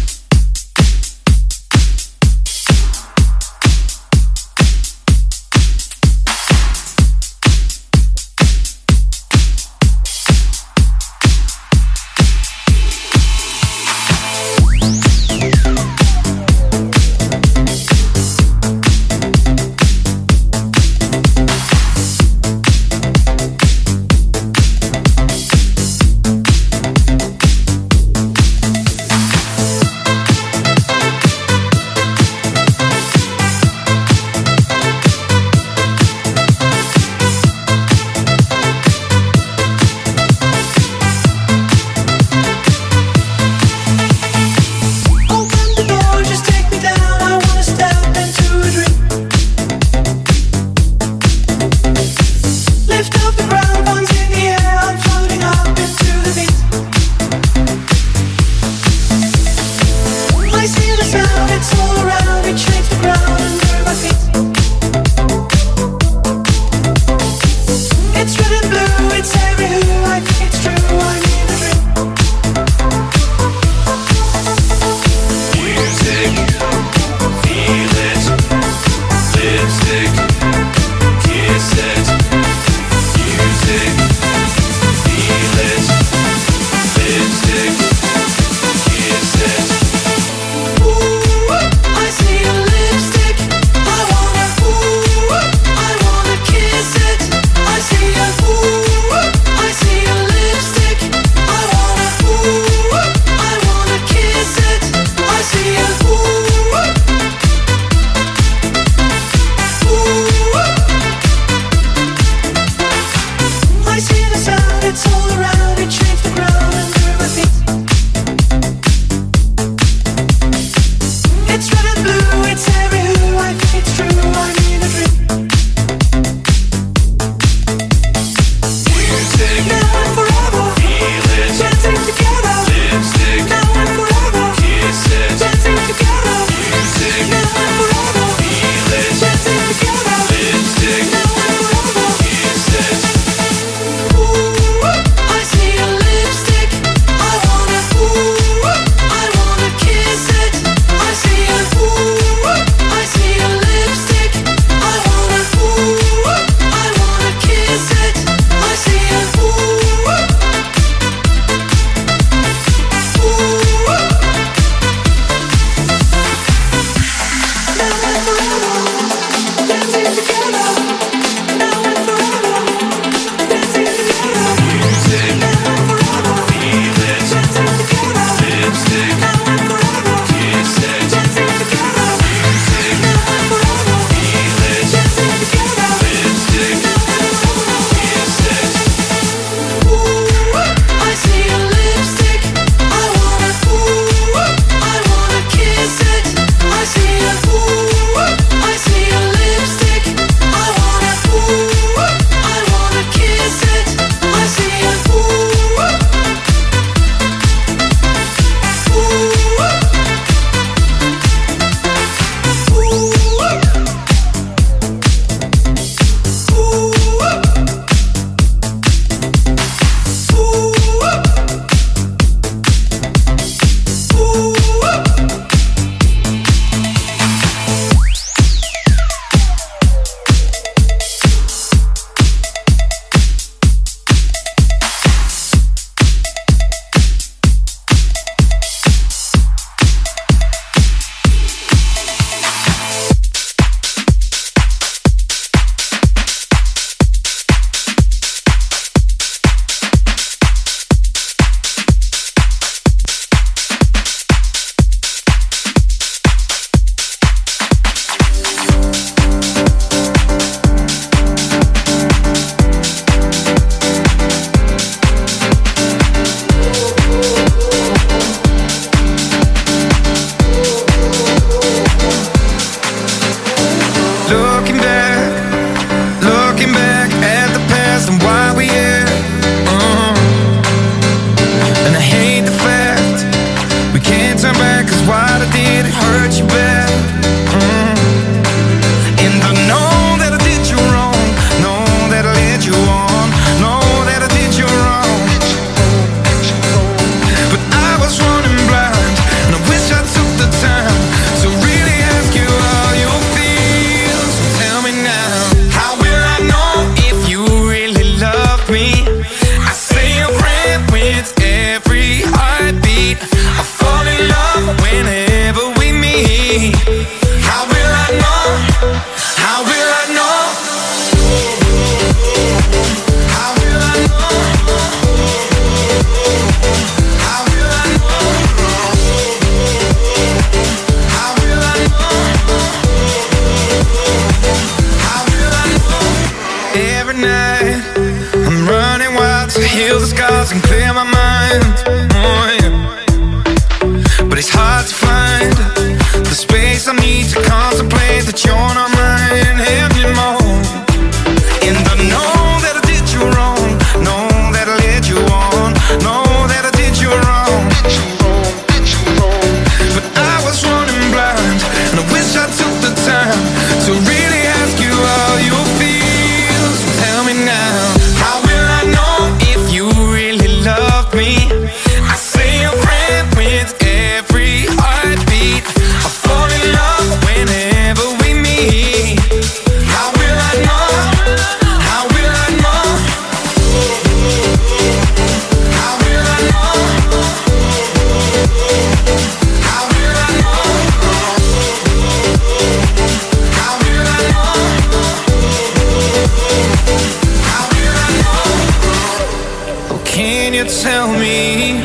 tell me.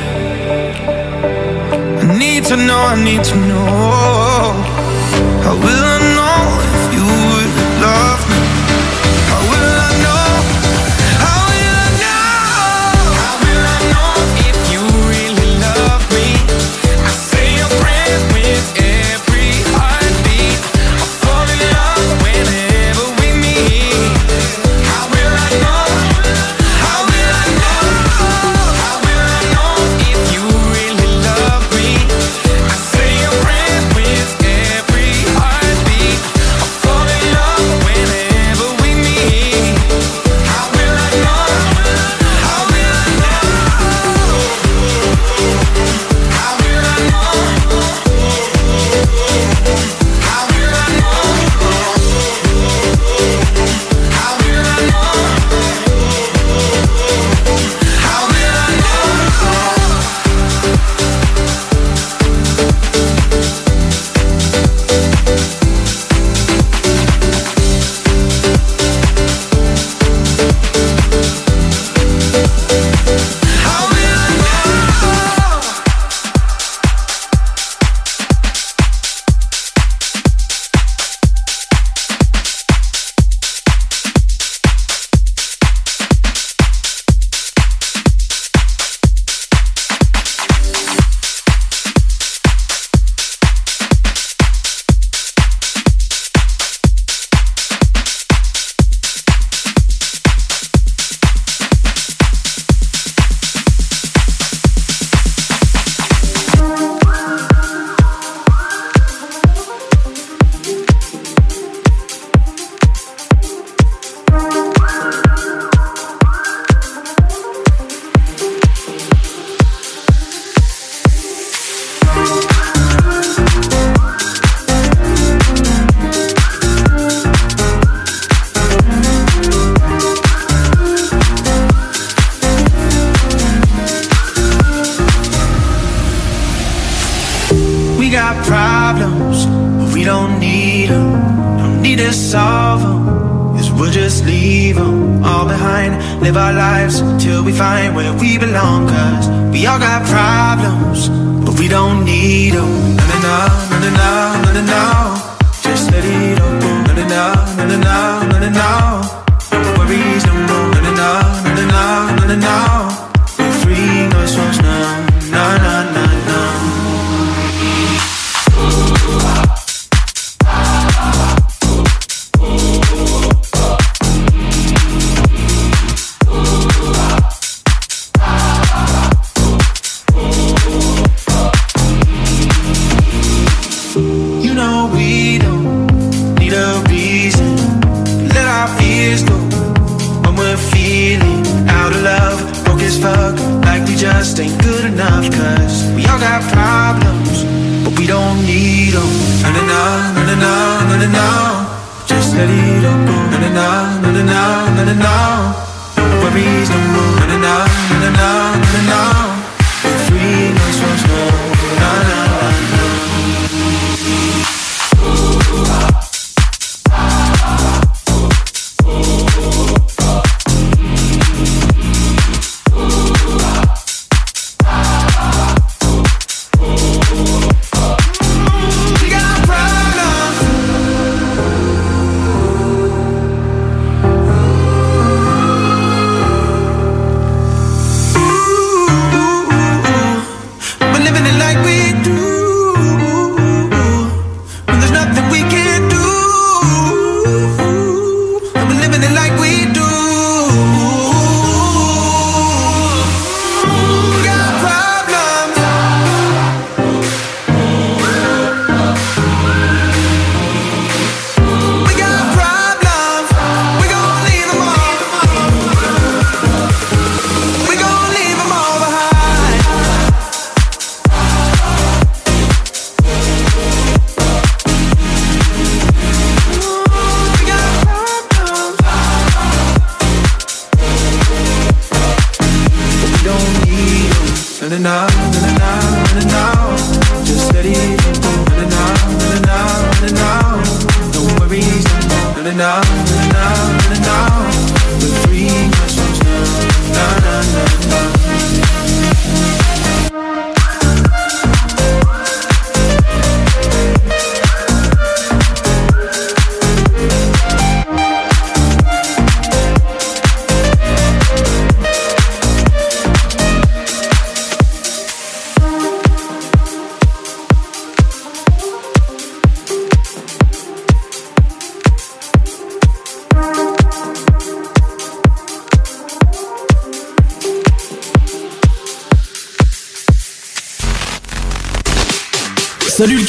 I need to know, I need to know. I will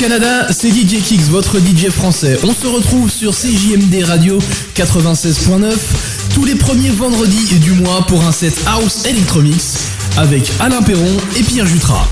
Canada, c'est DJ Kicks, votre DJ français. On se retrouve sur CJMD Radio 96.9 tous les premiers vendredis du mois pour un set House Electromix avec Alain Perron et Pierre Jutras.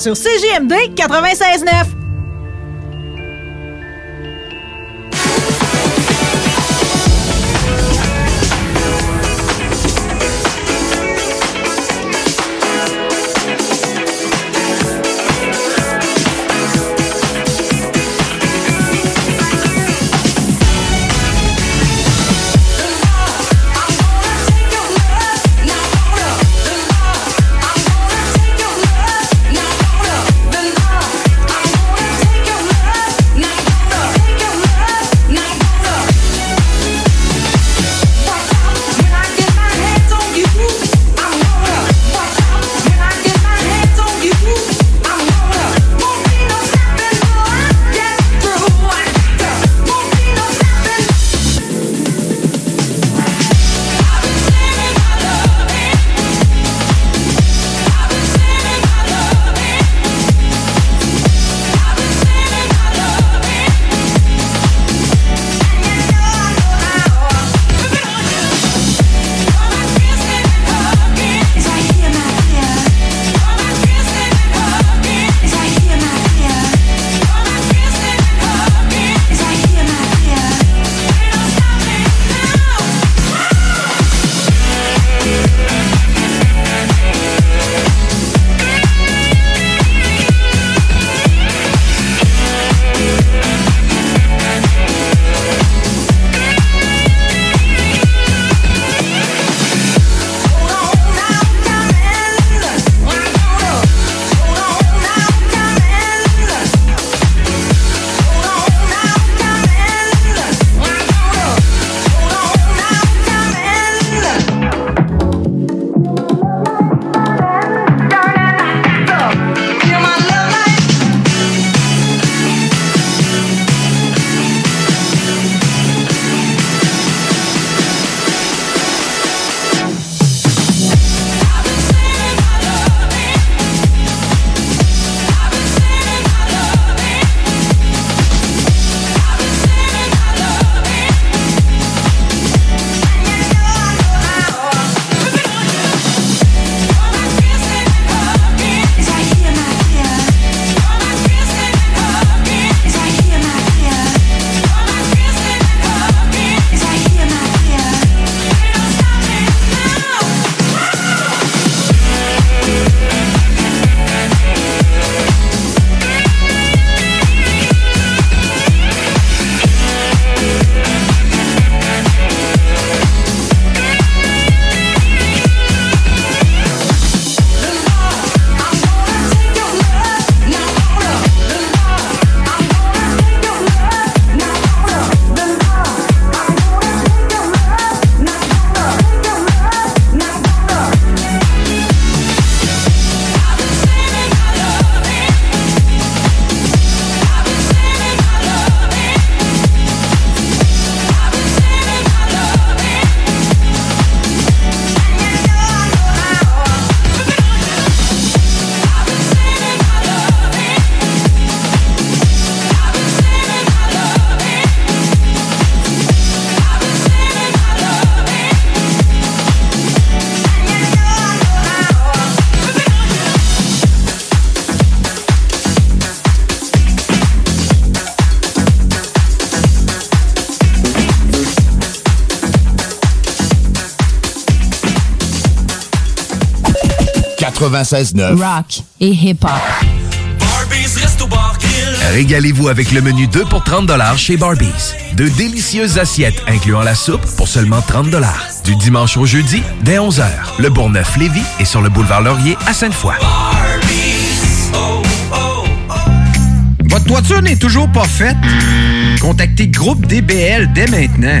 Sur CGMD 96.9. 96.9. Rock et hip-hop. Régalez-vous avec le menu 2 pour 30 chez Barbies. De délicieuses assiettes incluant la soupe pour seulement 30 Du dimanche au jeudi, dès 11h, le Bourgneuf-Lévis est sur le boulevard Laurier à Sainte-Foy. Votre toiture n'est toujours pas faite? Contactez Groupe DBL dès maintenant.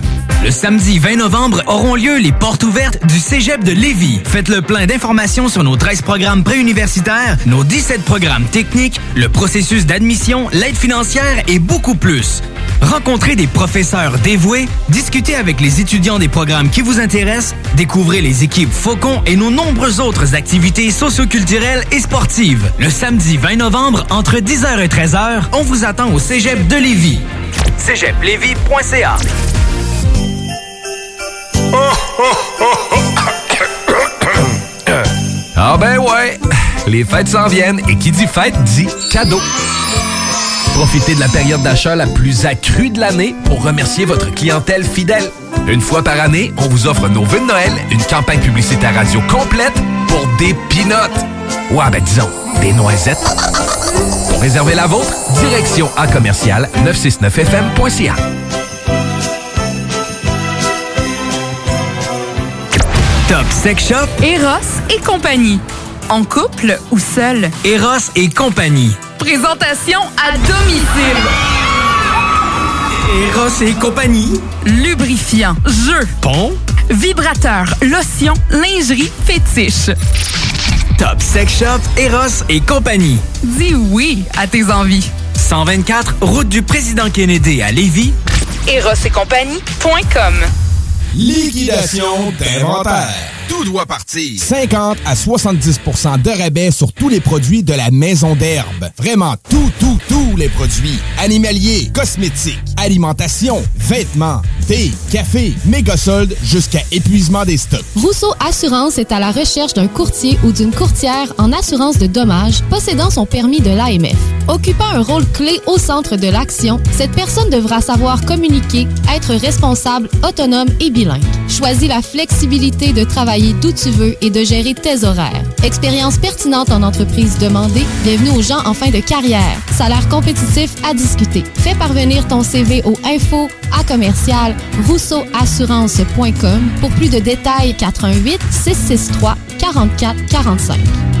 Le samedi 20 novembre auront lieu les portes ouvertes du Cégep de Lévis. Faites le plein d'informations sur nos 13 programmes préuniversitaires, nos 17 programmes techniques, le processus d'admission, l'aide financière et beaucoup plus. Rencontrez des professeurs dévoués, discutez avec les étudiants des programmes qui vous intéressent, découvrez les équipes Faucon et nos nombreuses autres activités socioculturelles et sportives. Le samedi 20 novembre, entre 10h et 13h, on vous attend au Cégep de Lévis. Ah ben ouais, les fêtes s'en viennent et qui dit fête dit cadeau. Profitez de la période d'achat la plus accrue de l'année pour remercier votre clientèle fidèle. Une fois par année, on vous offre nos vœux de Noël, une campagne publicitaire radio complète pour des pinottes. Ouais, ben disons, des noisettes. Pour réserver la vôtre, direction à commercial 969fm.ca. Top Sex Shop, Eros et compagnie. En couple ou seul? Eros et compagnie. Présentation à domicile. Eros et compagnie. Lubrifiant, jeu, Pont. vibrateur, lotion, lingerie, fétiche. Top Sex Shop, Eros et compagnie. Dis oui à tes envies. 124, route du président Kennedy à Lévis. Eros et compagnie.com Liquidation d'inventaire. Tout doit partir? 50 à 70% de rabais sur tous les produits de la maison d'herbe. Vraiment tout, tout, tous les produits. Animaliers, cosmétiques, alimentation, vêtements, thé, café, méga soldes jusqu'à épuisement des stocks. Rousseau Assurance est à la recherche d'un courtier ou d'une courtière en assurance de dommages possédant son permis de l'AMF. Occupant un rôle clé au centre de l'action, cette personne devra savoir communiquer, être responsable, autonome et bilingue. Choisis la flexibilité de travailler d'où tu veux et de gérer tes horaires. Expérience pertinente en entreprise demandée, bienvenue aux gens en fin de carrière. Salaire compétitif à discuter. Fais parvenir ton CV au info à commercial rousseauassurance.com pour plus de détails 88 663 44 45.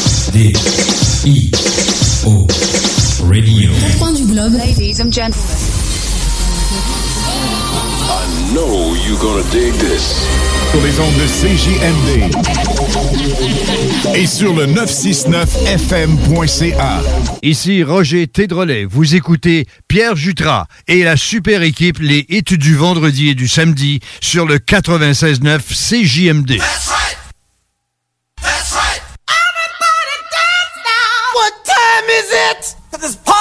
D I O Radio. Point du globe. Ladies and gentlemen. I know you're gonna dig this. Sur les ondes de CJMD. Et sur le 969fm.ca. Ici Roger Tédrolet. Vous écoutez Pierre Jutras et la super équipe Les Hits du vendredi et du samedi sur le 96.9 CJMD. This party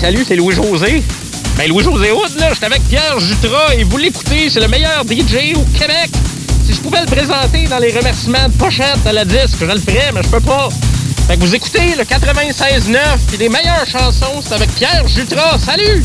Salut, c'est Louis-José. Ben, Louis-José Hood, là, j'étais avec Pierre Jutras et vous l'écoutez, c'est le meilleur DJ au Québec. Si je pouvais le présenter dans les remerciements de pochette à la disque, je le ferais, mais je peux pas. Fait que vous écoutez le 96.9 puis les meilleures chansons, c'est avec Pierre Jutras. Salut!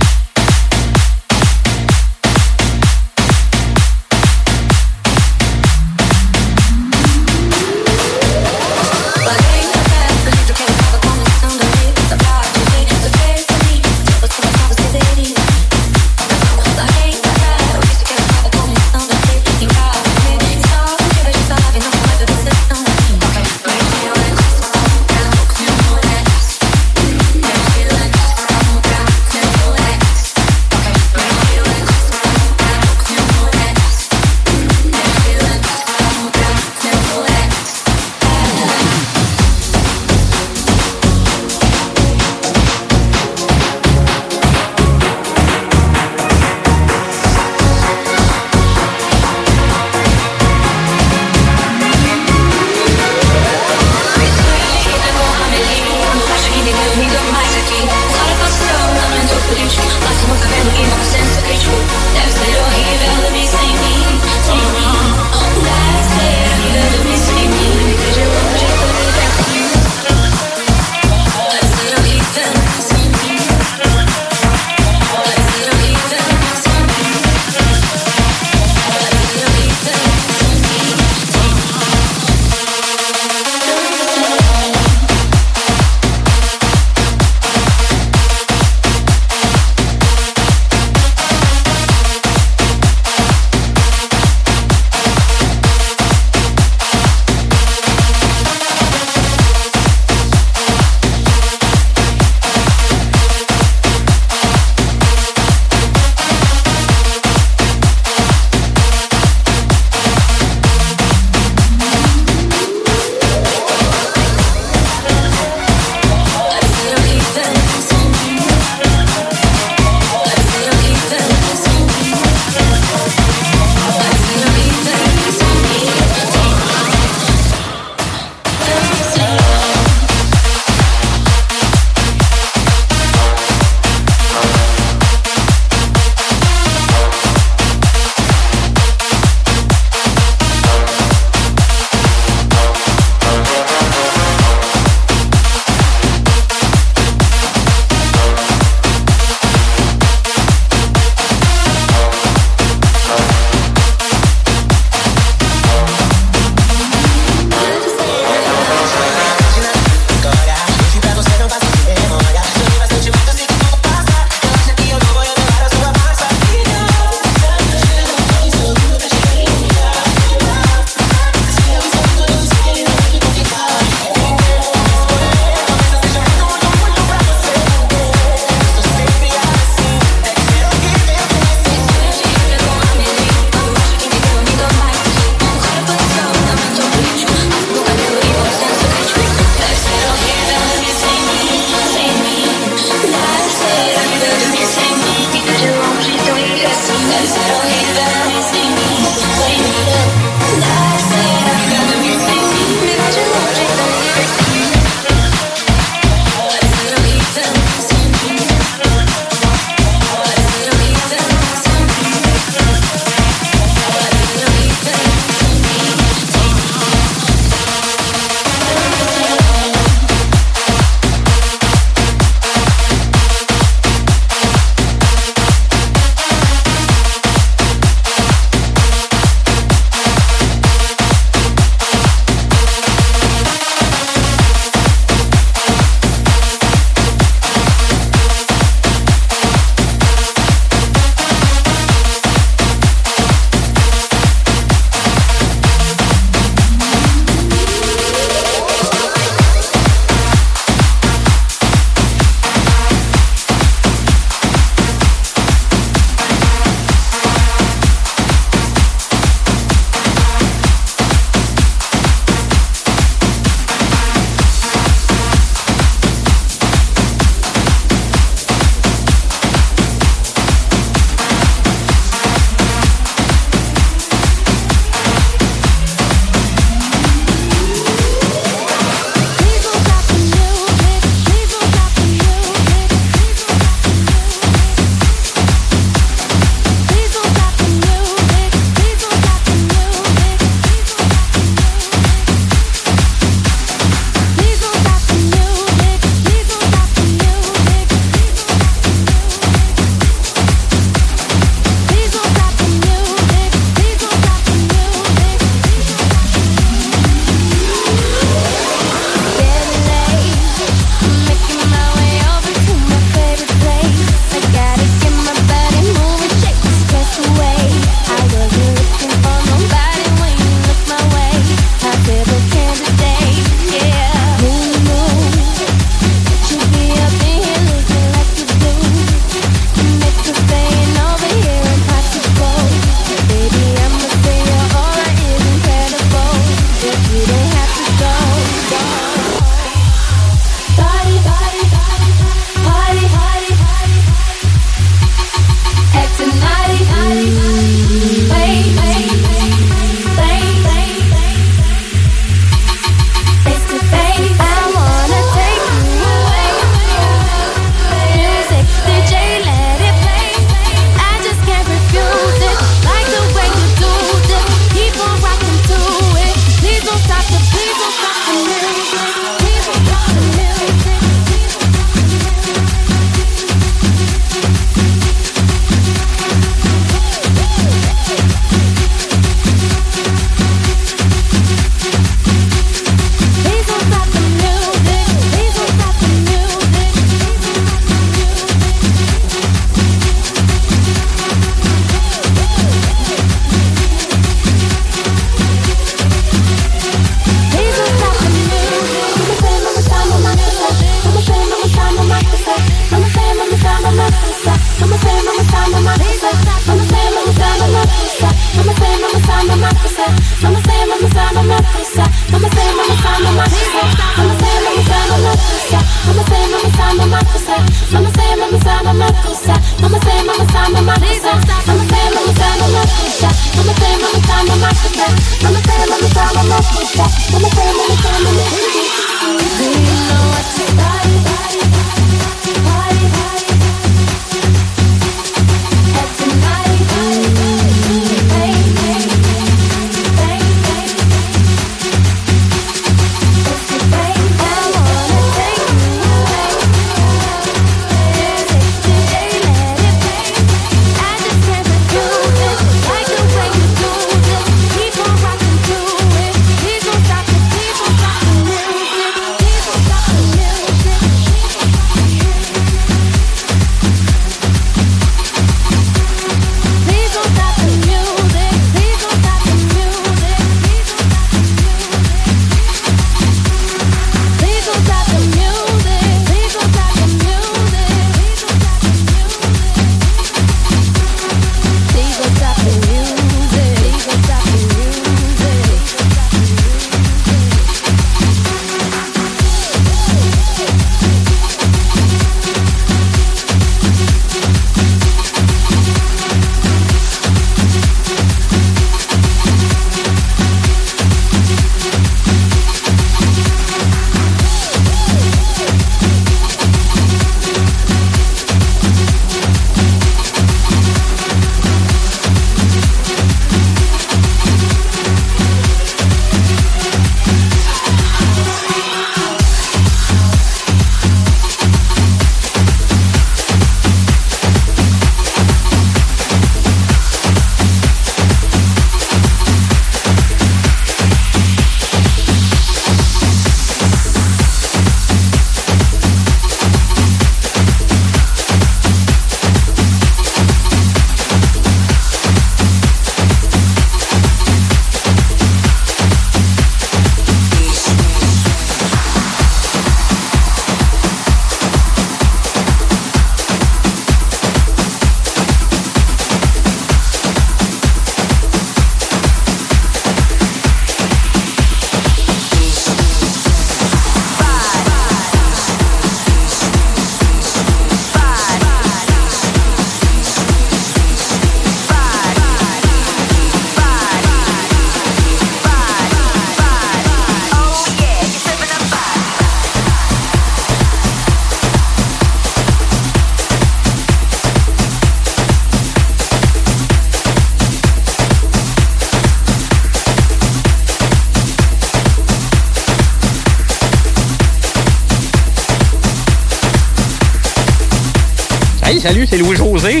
salut, c'est Louis-José.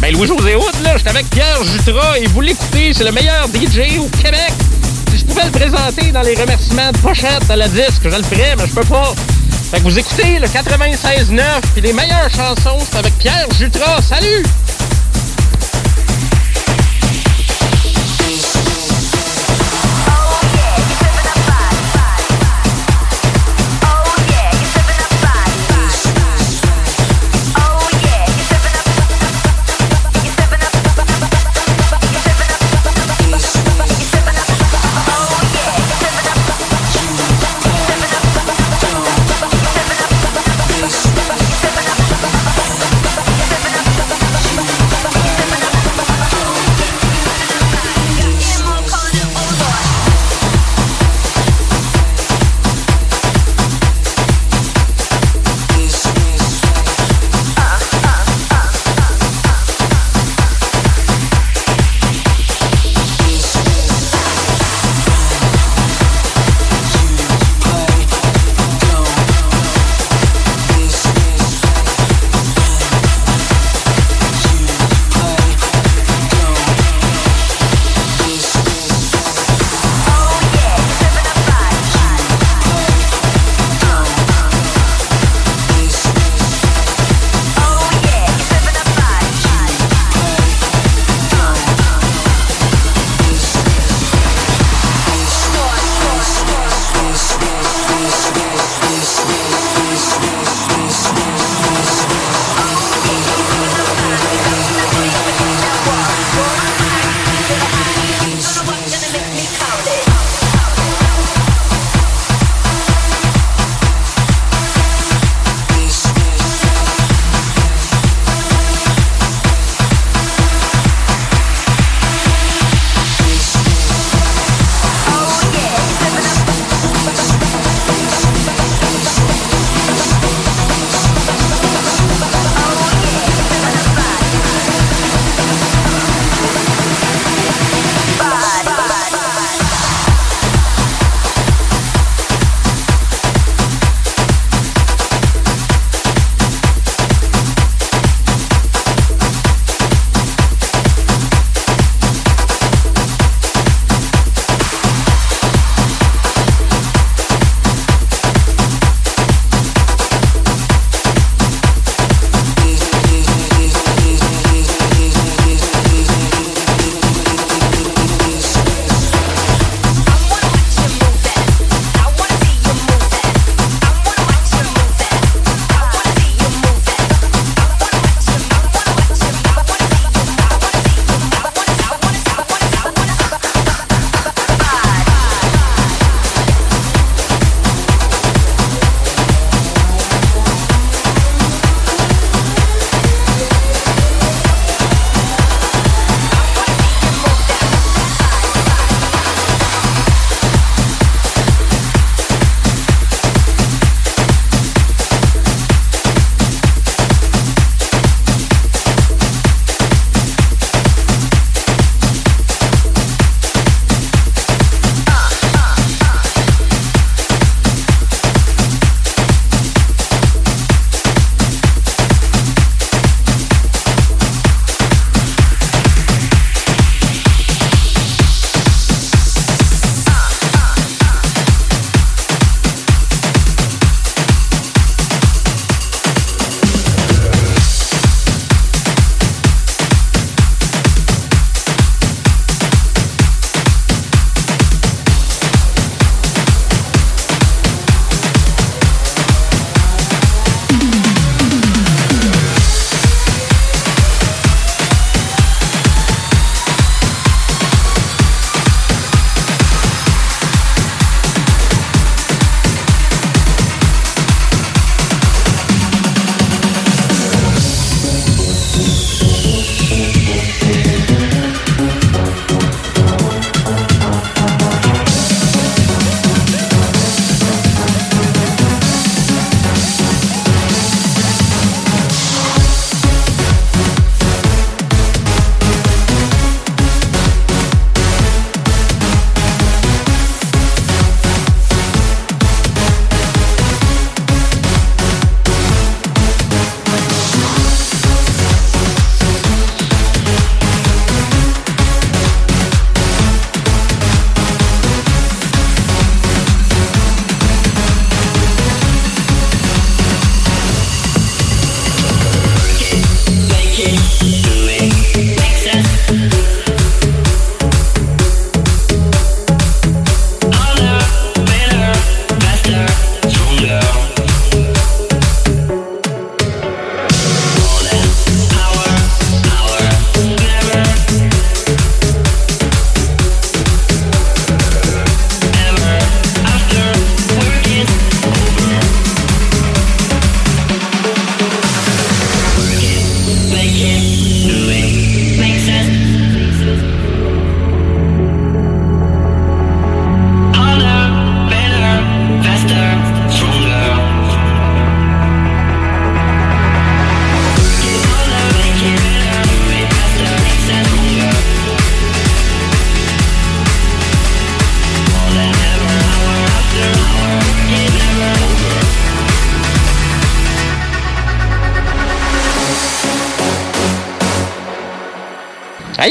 Ben, Louis-José Hood, là, j'étais avec Pierre Jutras et vous l'écoutez, c'est le meilleur DJ au Québec. Si je pouvais le présenter dans les remerciements de pochette à la disque, je le ferais, mais je peux pas. Fait que vous écoutez le 96.9 puis les meilleures chansons, c'est avec Pierre Jutras. Salut!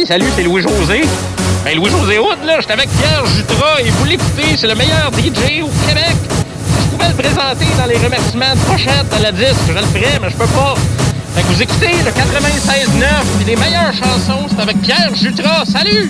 Salut, c'est Louis-José. Ben, Louis-José Hood, là, j'étais avec Pierre Jutras et vous l'écoutez, c'est le meilleur DJ au Québec. Si je pouvais le présenter dans les remerciements de pochette à la disque, je le ferais, mais je peux pas. Fait que vous écoutez le 96.9 et les meilleures chansons, c'est avec Pierre Jutras. Salut!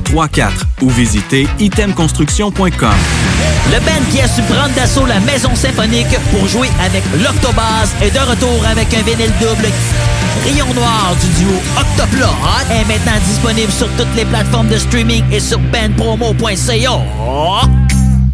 418-454-8834 ou visitez itemconstruction.com. Le band qui a su prendre d'assaut la Maison Symphonique pour jouer avec l'Octobase est de retour avec un vinyle double. Rayon Noir du duo Octoplot est maintenant disponible sur toutes les plateformes de streaming et sur bandpromo.ca.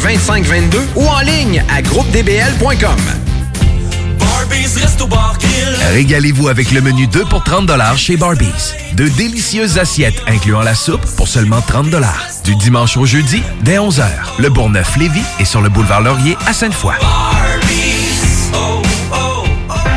2522 ou en ligne à groupedbl.com. Régalez-vous avec le menu 2 pour 30 chez Barbies. De délicieuses assiettes incluant la soupe pour seulement 30 Du dimanche au jeudi, dès 11h, le Bourgneuf-Lévis est sur le boulevard Laurier à Sainte-Foy.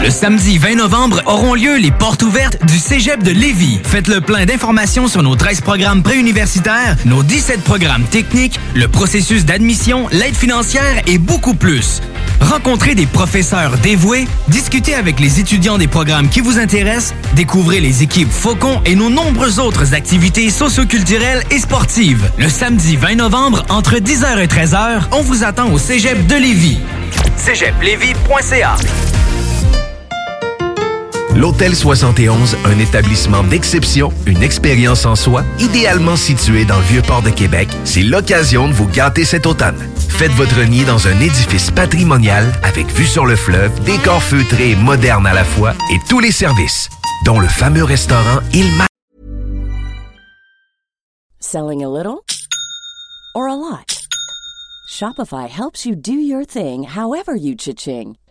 Le samedi 20 novembre auront lieu les portes ouvertes du Cégep de Lévis. Faites le plein d'informations sur nos 13 programmes préuniversitaires, nos 17 programmes techniques, le processus d'admission, l'aide financière et beaucoup plus. Rencontrez des professeurs dévoués, discutez avec les étudiants des programmes qui vous intéressent, découvrez les équipes Faucon et nos nombreuses autres activités socioculturelles et sportives. Le samedi 20 novembre, entre 10h et 13h, on vous attend au Cégep de Lévis. L'Hôtel 71, un établissement d'exception, une expérience en soi, idéalement situé dans le Vieux-Port de Québec, c'est l'occasion de vous gâter cet automne. Faites votre nid dans un édifice patrimonial avec vue sur le fleuve, décor feutré moderne à la fois et tous les services, dont le fameux restaurant Il. Selling a little or a lot? Shopify helps you do your thing however you cha-ching.